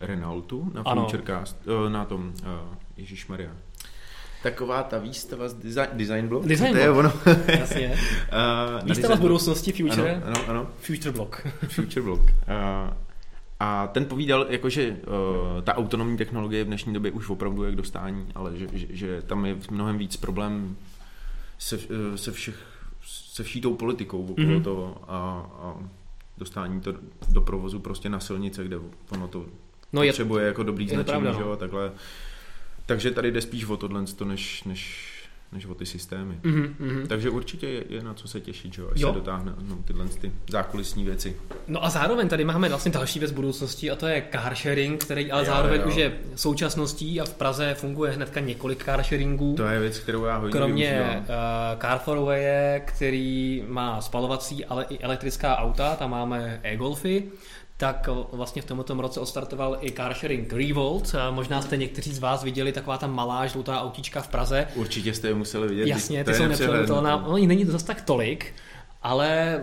Renaultu na Futurecast, uh, na tom, uh, Ježíš Maria. Taková ta výstava z design, design Block? Design to je ono. (laughs) Jasně. uh, výstava z budoucnosti Future. Ano, ano, ano. Future Block. Future Block. Uh, a ten povídal, jakože uh, ta autonomní technologie v dnešní době už opravdu je k dostání, ale že, že, že tam je mnohem víc problém se, uh, se, všech, se vší tou politikou okolo mm-hmm. toho a, a dostání to do provozu prostě na silnice, kde ono to no potřebuje je, jako dobrý značení, pravda, no. že jo, a takhle. Takže tady jde spíš o tohle, než, než než o ty systémy. Mm-hmm. Takže určitě je, je na co se těšit, že? až jo. se dotáhne no, tyhle ty zákulisní věci. No a zároveň tady máme vlastně další věc budoucnosti a to je car sharing, který ale jo, zároveň jo. už je současností a v Praze funguje hnedka několik car sharingů. To je věc, kterou já hodně Kromě uh, Car for Away, který má spalovací, ale i elektrická auta, tam máme e-golfy, tak vlastně v tomto roce odstartoval i car sharing Revolt. Možná jste někteří z vás viděli taková ta malá žlutá autíčka v Praze. Určitě jste je museli vidět. Jasně, ty jsou nepřehlednutelná. Ono není to zase tak tolik, ale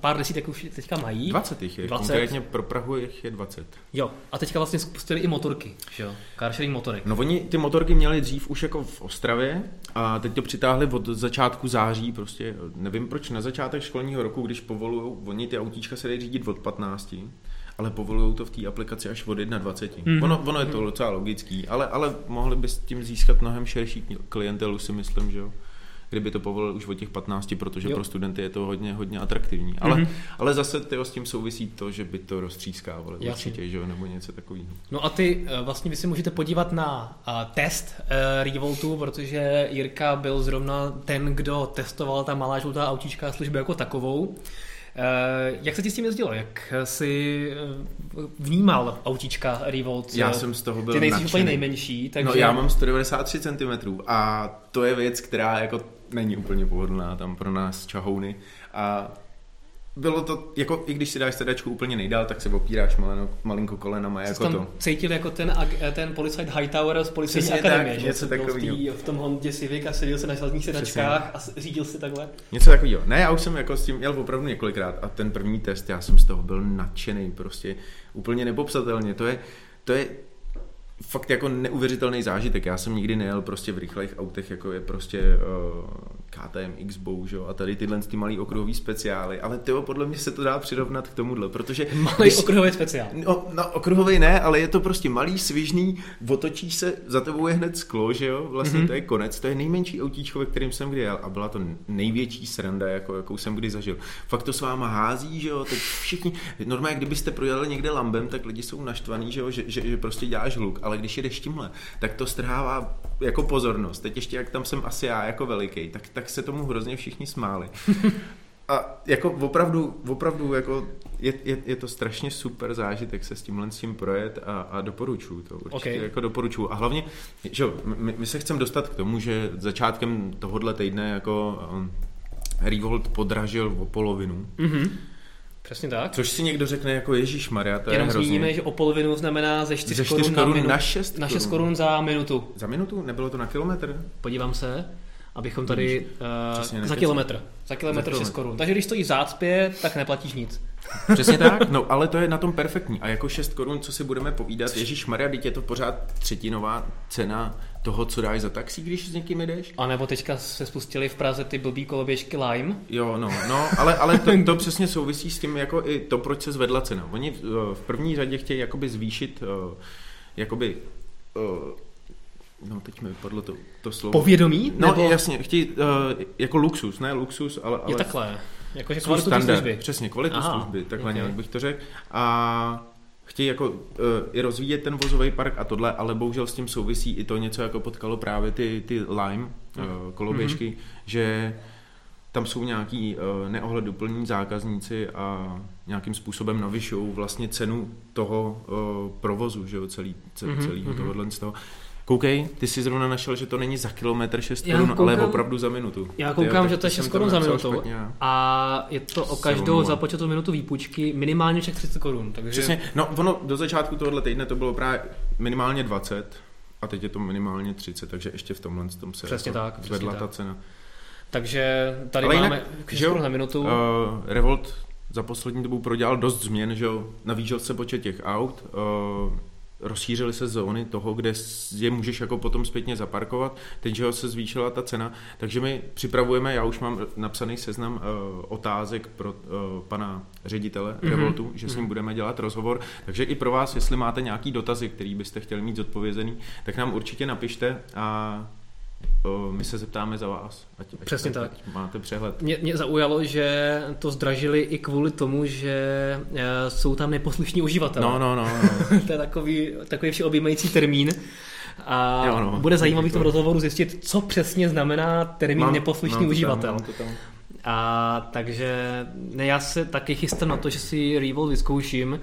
pár desítek už teďka mají. 20 jich je, 20. konkrétně pro Prahu jich je 20. Jo, a teďka vlastně spustili i motorky, že jo, carsharing motorek. No oni ty motorky měli dřív už jako v Ostravě a teď to přitáhli od začátku září, prostě nevím proč na začátek školního roku, když povolují, oni ty autíčka se dají řídit od 15, ale povolují to v té aplikaci až od 21. Mm. Ono, ono je to docela logický, ale, ale mohli by s tím získat mnohem širší klientelu, si myslím, že jo kdyby to povolil už od těch 15, protože jo. pro studenty je to hodně, hodně atraktivní. Ale, mm-hmm. ale zase tyjo, s tím souvisí to, že by to roztřískávalo určitě, že jo, nebo něco takového. No a ty eh, vlastně vy si můžete podívat na uh, test uh, Revoltu, protože Jirka byl zrovna ten, kdo testoval ta malá žlutá autíčka služby jako takovou. Jak se ti s tím jezdilo? Jak jsi vnímal autíčka Revolt? Já jsem z toho byl Ty nejsi úplně nejmenší. Takže... No já mám 193 cm a to je věc, která jako není úplně pohodlná tam pro nás čahouny. A bylo to, jako i když si dáš sedačku úplně nejdál, tak se opíráš malino, malinko kolenama jako tam to. cítil jako ten, ten policajt Hightower z policejní akademie, tak, že něco takového. V, v tom Hondě Civic a seděl se na zadních sedačkách Přesně. a řídil si takhle. Něco takového. Ne, já už jsem jako s tím jel opravdu několikrát a ten první test, já jsem z toho byl nadšený, prostě úplně nepopsatelně. To je, to je fakt jako neuvěřitelný zážitek. Já jsem nikdy nejel prostě v rychlých autech, jako je prostě uh, KTM X že? a tady tyhle ty malý okruhový speciály, ale tyjo, podle mě se to dá přirovnat k tomuhle, protože... Malý když, okruhový speciál. No, no, okruhový ne, ale je to prostě malý, svižný, otočíš se, za tebou je hned sklo, že jo, vlastně mm-hmm. to je konec, to je nejmenší autíčko, ve kterým jsem kdy jel a byla to největší sranda, jako, jakou jsem kdy zažil. Fakt to s váma hází, že jo, teď všichni, normálně kdybyste projeli někde lambem, tak lidi jsou naštvaní, že jo, že, že, že prostě děláš hluk, ale když jedeš tímhle, tak to strhává jako pozornost. Teď ještě jak tam jsem asi já jako veliký, tak, tak se tomu hrozně všichni smáli. A jako opravdu, opravdu jako je, je, je, to strašně super zážitek se s tímhle s tím projet a, a doporučuju to určitě okay. jako doporučuju. A hlavně, že my, my se chceme dostat k tomu, že začátkem tohohle týdne jako um, Revolt podražil o polovinu. Mm-hmm Přesně tak. Což si někdo řekne jako Ježíš Maria, to Jenom je hrozně. zmíníme, že o polovinu znamená ze 4, ze 4 korun, korun na, minu, na 6 na 6 korun za minutu. Za minutu? Nebylo to na kilometr? Podívám se. Abychom tady uh, za kilometr. Za kilometr 6 korun. Takže když stojí v zácpě, tak neplatíš nic. (laughs) Přesně tak, no ale to je na tom perfektní. A jako 6 korun, co si budeme povídat, Ježíš Maria, je to pořád třetinová cena toho, co dáš za taxi, když s někým jdeš. A nebo teďka se spustili v Praze ty blbý koloběžky Lime. Jo, no, no ale, ale to, (laughs) to, přesně souvisí s tím, jako i to, proč se zvedla cena. Oni v, eh, v první řadě chtějí jakoby zvýšit, uh, jakoby No, teď mi vypadlo to, to slovo. Povědomí? No, nebo... jasně, chtějí uh, jako luxus, ne luxus, ale... ale je takhle. Jakože kvalitu standard, služby. Přesně, kvalitu Aha, služby, takhle okay. nějak bych to řekl. A chtějí jako uh, i rozvíjet ten vozový park a tohle, ale bohužel s tím souvisí i to něco, jako potkalo právě ty, ty Lime uh, koloběžky, mm-hmm. že tam jsou nějaký uh, neohleduplní zákazníci a nějakým způsobem navyšují vlastně cenu toho uh, provozu, že jo, celý, celý, mm-hmm. celého tohohle z toho. Koukej, ty jsi zrovna našel, že to není za kilometr 6 korun, ale opravdu za minutu. Já koukám, jo, že to je 6 korun za minutu špatně. a je to o každou započatou minutu výpůjčky minimálně všech 30 korun. Takže... Přesně, no ono do začátku tohohle týdne to bylo právě minimálně 20 a teď je to minimálně 30, takže ještě v tomhle tom se přesně jako tak, zvedla přesně ta tak. cena. Takže tady Ale máme 6 korun na minutu. Uh, Revolt za poslední dobu prodělal dost změn, že jo, navýšil se počet těch aut, uh, rozšířily se zóny toho, kde je můžeš jako potom zpětně zaparkovat, teď, že se zvýšila ta cena, takže my připravujeme, já už mám napsaný seznam uh, otázek pro uh, pana ředitele mm-hmm. Revoltu, že s ním mm-hmm. budeme dělat rozhovor, takže i pro vás, jestli máte nějaký dotazy, který byste chtěli mít zodpovězený, tak nám určitě napište a my se zeptáme za vás. Ať, ať, Přesně tak. Ať máte přehled. Mě, mě zaujalo, že to zdražili i kvůli tomu, že e, jsou tam neposlušní uživatelé. No, no, no. no. (laughs) to je takový, takový všeobjímající termín. A jo, no. bude zajímavý v tom rozhovoru zjistit, co přesně znamená termín mám, neposlušný mám uživatel. Tam, mám to tam. A takže ne, já se taky chystám na to, že si Revolt vyzkouším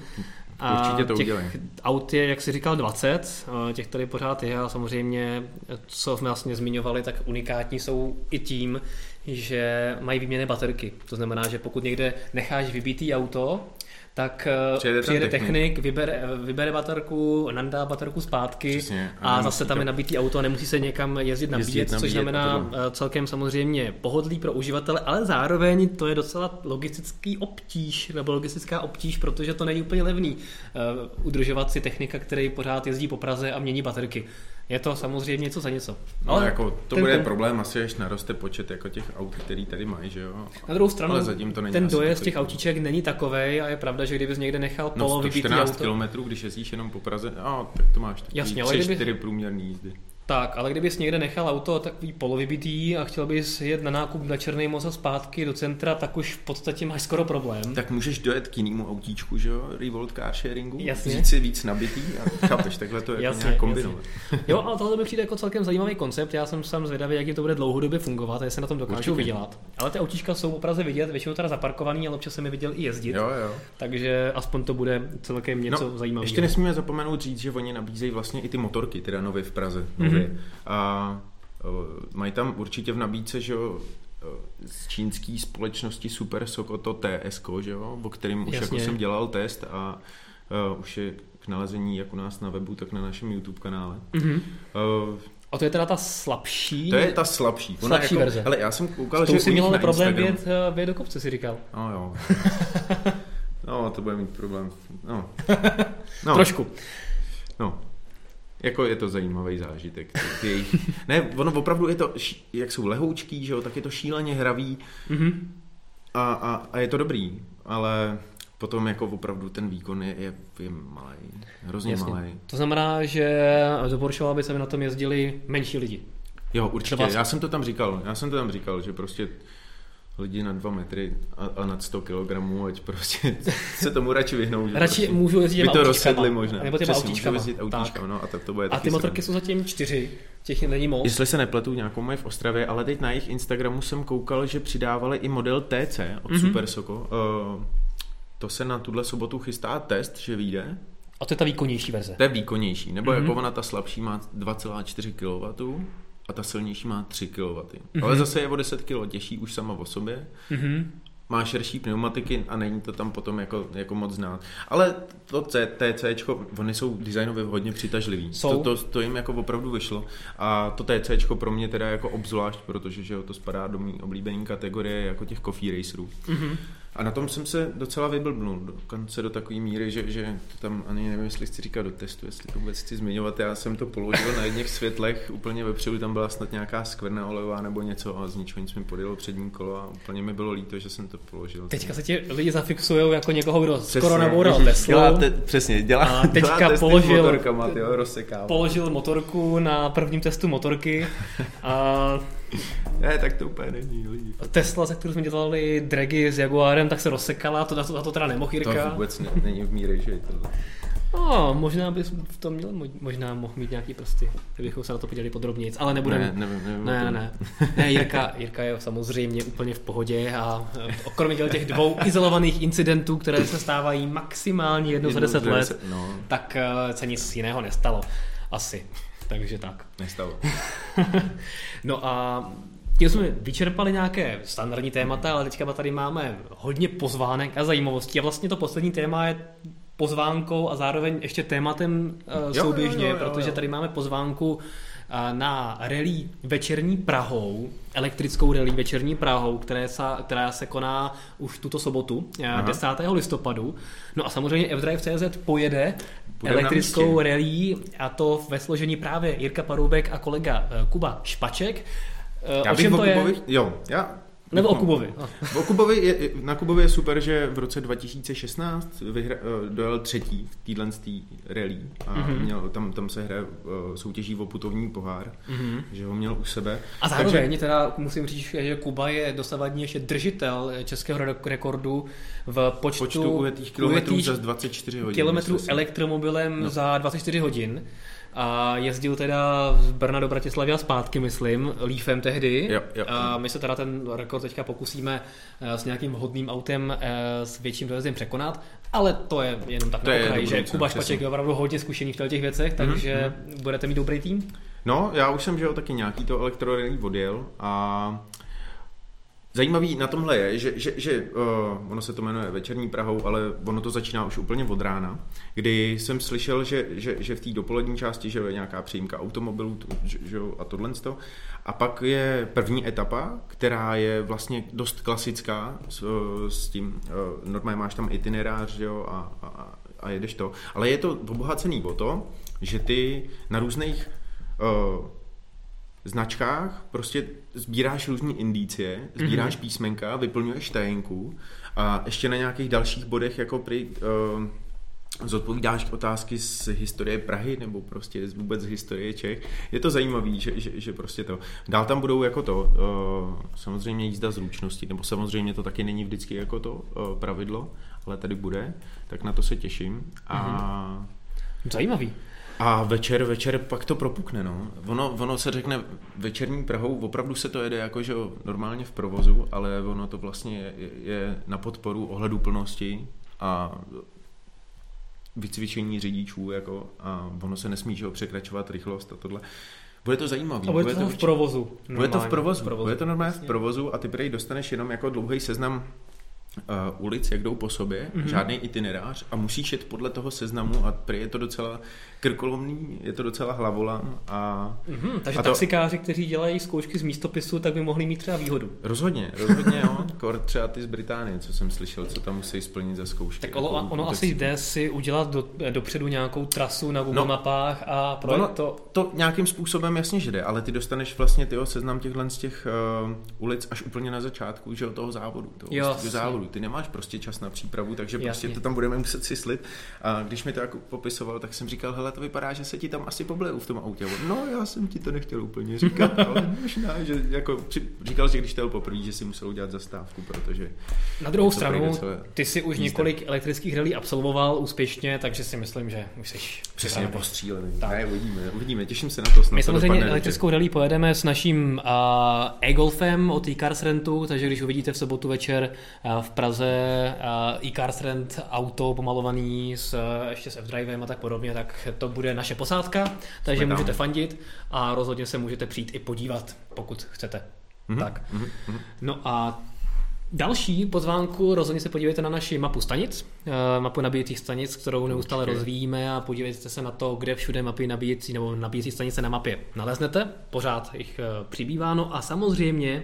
a Určitě to těch udělej. aut je, jak jsi říkal, 20, těch tady pořád je a samozřejmě, co jsme vlastně zmiňovali, tak unikátní jsou i tím, že mají výměny baterky. To znamená, že pokud někde necháš vybítý auto, tak eh, přijede, přijede technik, technik vybere, vybere baterku, nandá baterku zpátky Přesně, a, a zase tam je nabitý auto a nemusí se někam jezdit nabíjet, jezdit, což znamená eh, celkem samozřejmě pohodlí pro uživatele, ale zároveň to je docela logistický obtíž, nebo logistická obtíž, protože to není úplně levný uh, udržovat si technika, který pořád jezdí po Praze a mění baterky je to samozřejmě něco za něco. No, Ale jako to ten, bude ten, problém asi, až naroste počet jako těch aut, který tady mají, že jo? Na druhou stranu, Ale zatím to není ten dojezd těch autíček není takový a je pravda, že kdybys někde nechal no, polo vybitý auto... km, když jezdíš jenom po Praze, no, tak to máš taky Jasně, 3, kdyby... 4 průměrný jízdy. Tak, ale kdybys někde nechal auto takový polovybitý a chtěl bys jet na nákup na Černý most a zpátky do centra, tak už v podstatě máš skoro problém. Tak můžeš dojet k jinému autíčku, že jo? Revolt car sharingu. Jasně. Říct si víc nabitý a chápeš, takhle to jako jasně, nějak kombinovat. Jasně. Jo, ale tohle mi přijde jako celkem zajímavý koncept. Já jsem sám zvědavý, jak to bude dlouhodobě fungovat a jestli na tom dokážu Určitě. vydělat. Ale ty autíčka jsou opravdu vidět, většinou teda zaparkovaný, ale občas jsem je viděl i jezdit. Jo, jo. Takže aspoň to bude celkem něco no, zajímavého. Ještě nesmíme zapomenout říct, že oni nabízejí vlastně i ty motorky, teda nově v Praze. Mm-hmm. A mají tam určitě v nabídce, že jo, z čínské společnosti Super Sokoto TS, že jo, o kterým už jako jsem dělal test a uh, už je k nalezení jak u nás na webu, tak na našem YouTube kanále. Mm-hmm. Uh, a to je teda ta slabší? To je ta slabší. Ona slabší jako, verze. Ale já jsem koukal, že si měl problém vědět, vědět do kopce, si říkal. No jo. (laughs) no, to bude mít problém. No. (laughs) no. Trošku. No, jako je to zajímavý zážitek. Jejich... (laughs) ne, ono opravdu je to, jak jsou lehoučký, že jo, tak je to šíleně hravý mm-hmm. a, a, a je to dobrý, ale potom jako opravdu ten výkon je, je, je malý, hrozně Jasně. malý. To znamená, že doporučoval by se na tom jezdili menší lidi. Jo, určitě, já jsem to tam říkal, já jsem to tam říkal, že prostě lidi na dva metry a, a nad 100 kg, ať prostě (laughs) se tomu radši vyhnou. Že radši prostě můžu jezdit By to rozsedli možná. Nebo těma autíčkama. Jezdit autíčkama, no, a tak to bude A ty motorky jsou zatím čtyři, těch není moc. Jestli se nepletu, nějakou mají v Ostravě, ale teď na jejich Instagramu jsem koukal, že přidávali i model TC od mm-hmm. Super Soko. Uh, to se na tuhle sobotu chystá test, že vyjde. A to je ta výkonnější verze. To je výkonnější, nebo mm-hmm. jako ona ta slabší má 2,4 kW a ta silnější má 3 kW. Mm-hmm. Ale zase je o 10 kg těžší už sama o sobě. Mm-hmm. má širší pneumatiky a není to tam potom jako, jako moc znát. Ale to TC, oni jsou designově hodně přitažlivý. Jsou. To, to, to, jim jako opravdu vyšlo a to TC pro mě teda jako obzvlášť, protože že to spadá do mý oblíbené kategorie jako těch coffee racerů. Mm-hmm. A na tom jsem se docela vyblbnul, dokonce do takové míry, že, že to tam ani nevím, jestli chci říkat do testu, jestli to vůbec chci zmiňovat. Já jsem to položil na jedných světlech, úplně vepředu tam byla snad nějaká skvrna olejová nebo něco a z ničeho nic mi podjelo přední kolo a úplně mi bylo líto, že jsem to položil. Teďka se ti lidi zafixují jako někoho, kdo přesně, skoro naboural Teslu. Dělá te, přesně, dělá, a teďka dělá položil, motorkama, tyjo, položil motorku na prvním testu motorky (laughs) a ne, tak to úplně není. Lidi. Tesla, se kterou jsme dělali dragy s Jaguarem, tak se rozsekala, to, to, to teda nemohl Jirka. To vůbec ne, není v míře, že to... No, možná bys v tom měl, možná mohl mít nějaký prsty, kdybychom se na to podívali podrobněji, ale nebudeme. Ne, nevím, nevím, ne, ne, ne. ne Jirka, Jirka je samozřejmě úplně v pohodě a okromě těch dvou izolovaných incidentů, které se stávají maximálně jedno za deset let, no. tak eh, se nic jiného nestalo. Asi. Takže tak. Nestalo. (laughs) no a tím jsme vyčerpali nějaké standardní témata, ale teďka tady máme hodně pozvánek a zajímavostí. A vlastně to poslední téma je pozvánkou a zároveň ještě tématem uh, souběžně, jo, jo, jo, jo. protože tady máme pozvánku uh, na rally Večerní Prahou, elektrickou rally Večerní Prahou, které se, která se koná už tuto sobotu, eh, Aha. 10. listopadu. No a samozřejmě F-Drive.cz pojede Budeme elektrickou rally a to ve složení právě Jirka Paroubek a kolega Kuba Špaček. Já bych to je... Jo, já nebo o Kubovi. O Kubovi je, na Kubovi je super, že v roce 2016 vyhra, eh, dojel třetí v téhle rally a mm-hmm. měl, tam, tam se hraje uh, soutěží o putovní pohár, mm-hmm. že ho měl u sebe. A zároveň Takže... teda musím říct, že Kuba je dosavadní ještě držitel českého rekordu v počtu, počtu ujetých kilometrů za 24 hodin. Kilometrů elektromobilem no. za 24 hodin a jezdil teda z Brna do Bratislavy a zpátky, myslím, Leafem tehdy. Jo, jo. A my se teda ten rekord teďka pokusíme eh, s nějakým hodným autem eh, s větším dojezdem překonat, ale to je jenom tak na okraj, že Kuba Špaček je opravdu hodně zkušený v těch věcech, mhm, takže mm-hmm. budete mít dobrý tým? No, já už jsem, že jo, taky nějaký to elektrorally odjel a Zajímavý na tomhle je, že, že, že uh, ono se to jmenuje Večerní Prahou, ale ono to začíná už úplně od rána, kdy jsem slyšel, že, že, že v té dopolední části že je nějaká přijímka automobilů že, že, a tohle. A pak je první etapa, která je vlastně dost klasická s, s tím, uh, normálně máš tam itinerář že jo, a, a, a jedeš to. Ale je to obohacený o to, že ty na různých uh, značkách prostě sbíráš různé indicie, sbíráš mm-hmm. písmenka, vyplňuješ tajenku a ještě na nějakých dalších bodech jako při uh, zodpovídáš otázky z historie Prahy nebo prostě z vůbec z historie Čech. Je to zajímavé, že, že, že prostě to. Dál tam budou jako to, uh, samozřejmě jízda zručnosti, nebo samozřejmě to taky není vždycky jako to uh, pravidlo, ale tady bude, tak na to se těším. A... Mm-hmm. Zajímavý. A večer, večer pak to propukne, no. Ono, ono se řekne večerní Prahou, opravdu se to jede jako, že normálně v provozu, ale ono to vlastně je, je na podporu ohledu plnosti a vycvičení řidičů, jako, a ono se nesmí, že překračovat rychlost a tohle. Bude to zajímavé. A bude, bude to, to v provozu. Bude to v provozu. V provozu. Bude to normálně v provozu a ty prej dostaneš jenom jako dlouhý seznam uh, ulic, jak jdou po sobě, mm-hmm. žádný itinerář a musíš jet podle toho seznamu a prý je to docela krkolomný, je to docela hlavolam. A, mm-hmm, takže a to, taxikáři, kteří dělají zkoušky z místopisu, tak by mohli mít třeba výhodu. Rozhodně, rozhodně jo. (laughs) Kor třeba ty z Británie, co jsem slyšel, co tam musí splnit za zkoušky. Tak ono, jako, ono asi jde si udělat do, dopředu nějakou trasu na Google no, mapách a projekt ono, to... To nějakým způsobem jasně že jde, ale ty dostaneš vlastně tyho seznam těchhle z těch uh, ulic až úplně na začátku, že od toho závodu, toho jo, závodu. Ty nemáš prostě čas na přípravu, takže jasně. prostě to tam budeme muset syslit. A když mi to jako popisoval, tak jsem říkal, hele, to vypadá, že se ti tam asi pobleju v tom autě. No, já jsem ti to nechtěl úplně říkat, (laughs) ale možná, že jako při, říkal, že když to poprvé, že si musel udělat zastávku, protože... Na druhou stranu, ty si už několik elektrických relí absolvoval úspěšně, takže si myslím, že už jsi Přesně postřílený. Tak. Ne, uvidíme, uvidíme, těším se na to. My samozřejmě elektrickou rally pojedeme s naším uh, e-golfem od e-cars rentu, takže když uvidíte v sobotu večer uh, v Praze uh, e-cars rent auto pomalovaný s, uh, ještě s F-drivem a tak podobně, tak to bude naše posádka, takže Jsme můžete tam. fandit a rozhodně se můžete přijít i podívat, pokud chcete. Mm-hmm. Tak. Mm-hmm. No a Další pozvánku, rozhodně se podívejte na naši mapu stanic, eh, mapu nabíjecích stanic, kterou neustále Určitě. rozvíjíme a podívejte se na to, kde všude mapy nabíjecí nebo nabíjecí stanice na mapě naleznete. Pořád jich eh, přibýváno a samozřejmě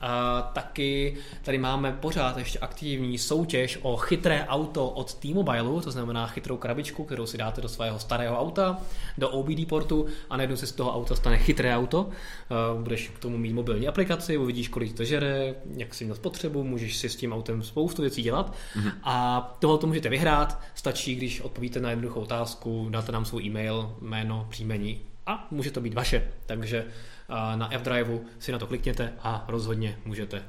a taky tady máme pořád ještě aktivní soutěž o chytré auto od T-Mobile, to znamená chytrou krabičku, kterou si dáte do svého starého auta, do OBD portu a najednou se z toho auta stane chytré auto. Budeš k tomu mít mobilní aplikaci, uvidíš, kolik to žere, jak si měl spotřebu, můžeš si s tím autem spoustu věcí dělat. Mm-hmm. A tohle to můžete vyhrát, stačí, když odpovíte na jednoduchou otázku, dáte nám svůj e-mail, jméno, příjmení a může to být vaše. Takže na F-Driveu si na to klikněte a rozhodně můžete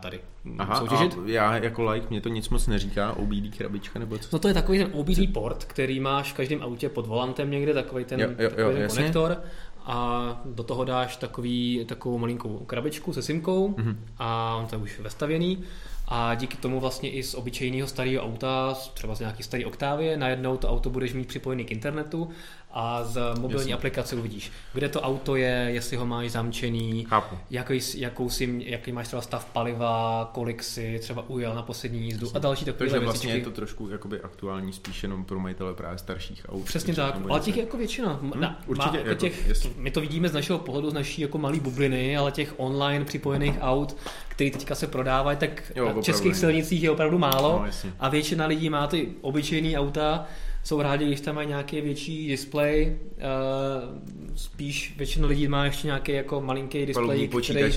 tady Aha, soutěžit. A já jako like, mě to nic moc neříká, OBD krabička nebo co? No to je takový ten OBD port, který máš v každém autě pod volantem někde, takový ten, jo, jo, takový jo, ten konektor a do toho dáš takový, takovou malinkou krabičku se simkou mm-hmm. a on to je už vestavěný a díky tomu vlastně i z obyčejného starého auta, třeba z nějaký starý Octavie, najednou to auto budeš mít připojený k internetu a z mobilní Jasně. aplikace uvidíš, kde to auto je, jestli ho máš zamčený, Chápu. jaký, jakou si, jaký máš třeba stav paliva, kolik si třeba ujel na poslední jízdu a další takové Takže vlastně je to trošku jakoby aktuální spíš jenom pro majitele právě starších aut. Přesně tak, ale těch je jako většina. Hmm, na, určitě, má, jako těch, jako, my to vidíme z našeho pohledu, z naší jako malý bubliny, ale těch online připojených aut, které teďka se prodávají, tak jo, na českých silnicích je opravdu málo no, a většina lidí má ty obyčejné auta, jsou rádi, když tam mají nějaký větší display. Uh, spíš většina lidí má ještě nějaký jako malinký display, který,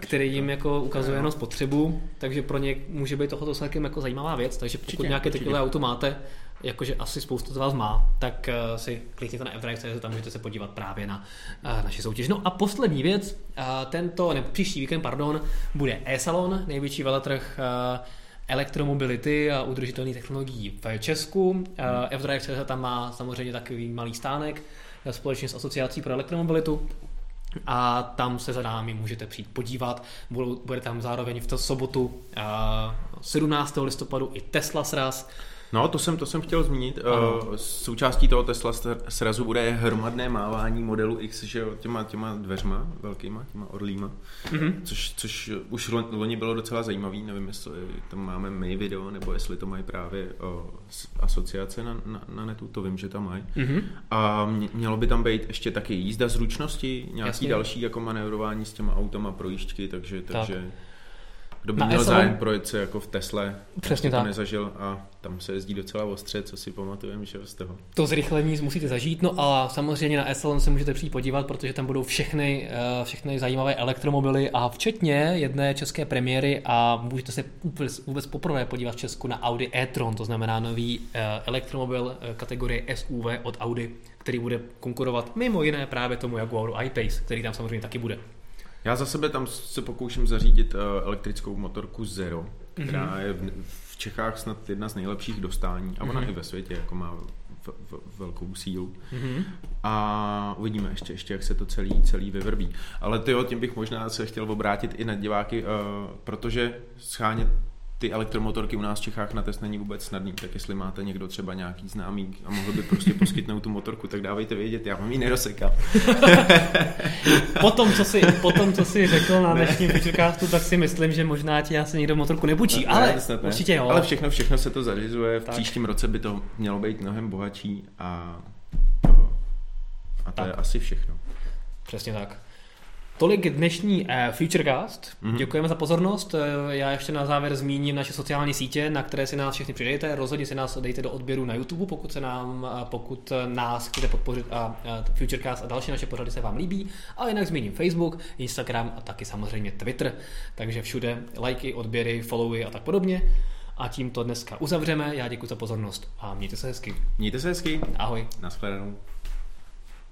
který jim jako ukazuje jenom spotřebu, takže pro ně může být tohoto celkem jako zajímavá věc, takže pokud určitě, nějaké takové auto máte, jakože asi spoustu z vás má, tak uh, si klikněte na f tam můžete se podívat právě na uh, naši soutěž. No a poslední věc, uh, tento, ne, příští víkend, pardon, bude e-salon, největší veletrh uh, elektromobility a udržitelných technologií v Česku. Hmm. F-Drive tam má samozřejmě takový malý stánek eh, společně s Asociací pro elektromobilitu a tam se za námi můžete přijít podívat. Bude tam zároveň v sobotu 17. Eh, listopadu i Tesla sraz, No, to jsem, to jsem chtěl zmínit. Ano. Součástí toho Tesla srazu bude hromadné mávání modelu X, že jo, těma, těma dveřma velkýma, těma orlíma, mm-hmm. což, což už loni bylo docela zajímavý, nevím, jestli tam máme my video, nebo jestli to mají právě o, asociace na, na, na netu, to vím, že tam mají. Mm-hmm. A mělo by tam být ještě taky jízda zručnosti, nějaký Jasně. další jako manévrování s těma autama, projížďky, takže, takže tak. Kdo by na měl zájem projet se jako v Tesle, Přesně tak. to nezažil a tam se jezdí docela ostře, co si pamatujeme, že z toho. To zrychlení musíte zažít, no a samozřejmě na Esalon se můžete přijít podívat, protože tam budou všechny, eh, všechny zajímavé elektromobily a včetně jedné české premiéry a můžete se vůbec, vůbec poprvé podívat v Česku na Audi e-tron, to znamená nový eh, elektromobil eh, kategorie SUV od Audi, který bude konkurovat mimo jiné právě tomu Jaguaru I-Pace, který tam samozřejmě taky bude. Já za sebe tam se pokouším zařídit elektrickou motorku Zero, která mm-hmm. je v Čechách snad jedna z nejlepších dostání a ona mm-hmm. i ve světě jako má v, v, velkou sílu. Mm-hmm. A uvidíme ještě, ještě, jak se to celý, celý vyvrbí. Ale tyjo, tím bych možná se chtěl obrátit i na diváky, uh, protože schánět ty elektromotorky u nás v Čechách na test není vůbec snadný, tak jestli máte někdo třeba nějaký známý a mohl by prostě poskytnout tu motorku, tak dávejte vědět, já mám ji nerosekal. (laughs) potom, co si, potom, co jsi řekl na dnešním Futurecastu, tak si myslím, že možná ti asi někdo motorku nebučí, ne, ale ne, určitě jo. Ale všechno, všechno se to zařizuje, v tak. příštím roce by to mělo být mnohem bohatší a, a to tak. je asi všechno. Přesně tak. Tolik dnešní uh, Futurecast. Mm-hmm. Děkujeme za pozornost. Uh, já ještě na závěr zmíním naše sociální sítě, na které si nás všechny přidejte. Rozhodně si nás dejte do odběru na YouTube, pokud se nám, uh, pokud nás chcete podpořit a uh, Futurecast a další naše pořady se vám líbí. A jinak zmíním Facebook, Instagram a taky samozřejmě Twitter. Takže všude lajky, odběry, followy a tak podobně. A tím to dneska uzavřeme. Já děkuji za pozornost a mějte se hezky. Mějte se hezky. Ahoj. Naschledanou.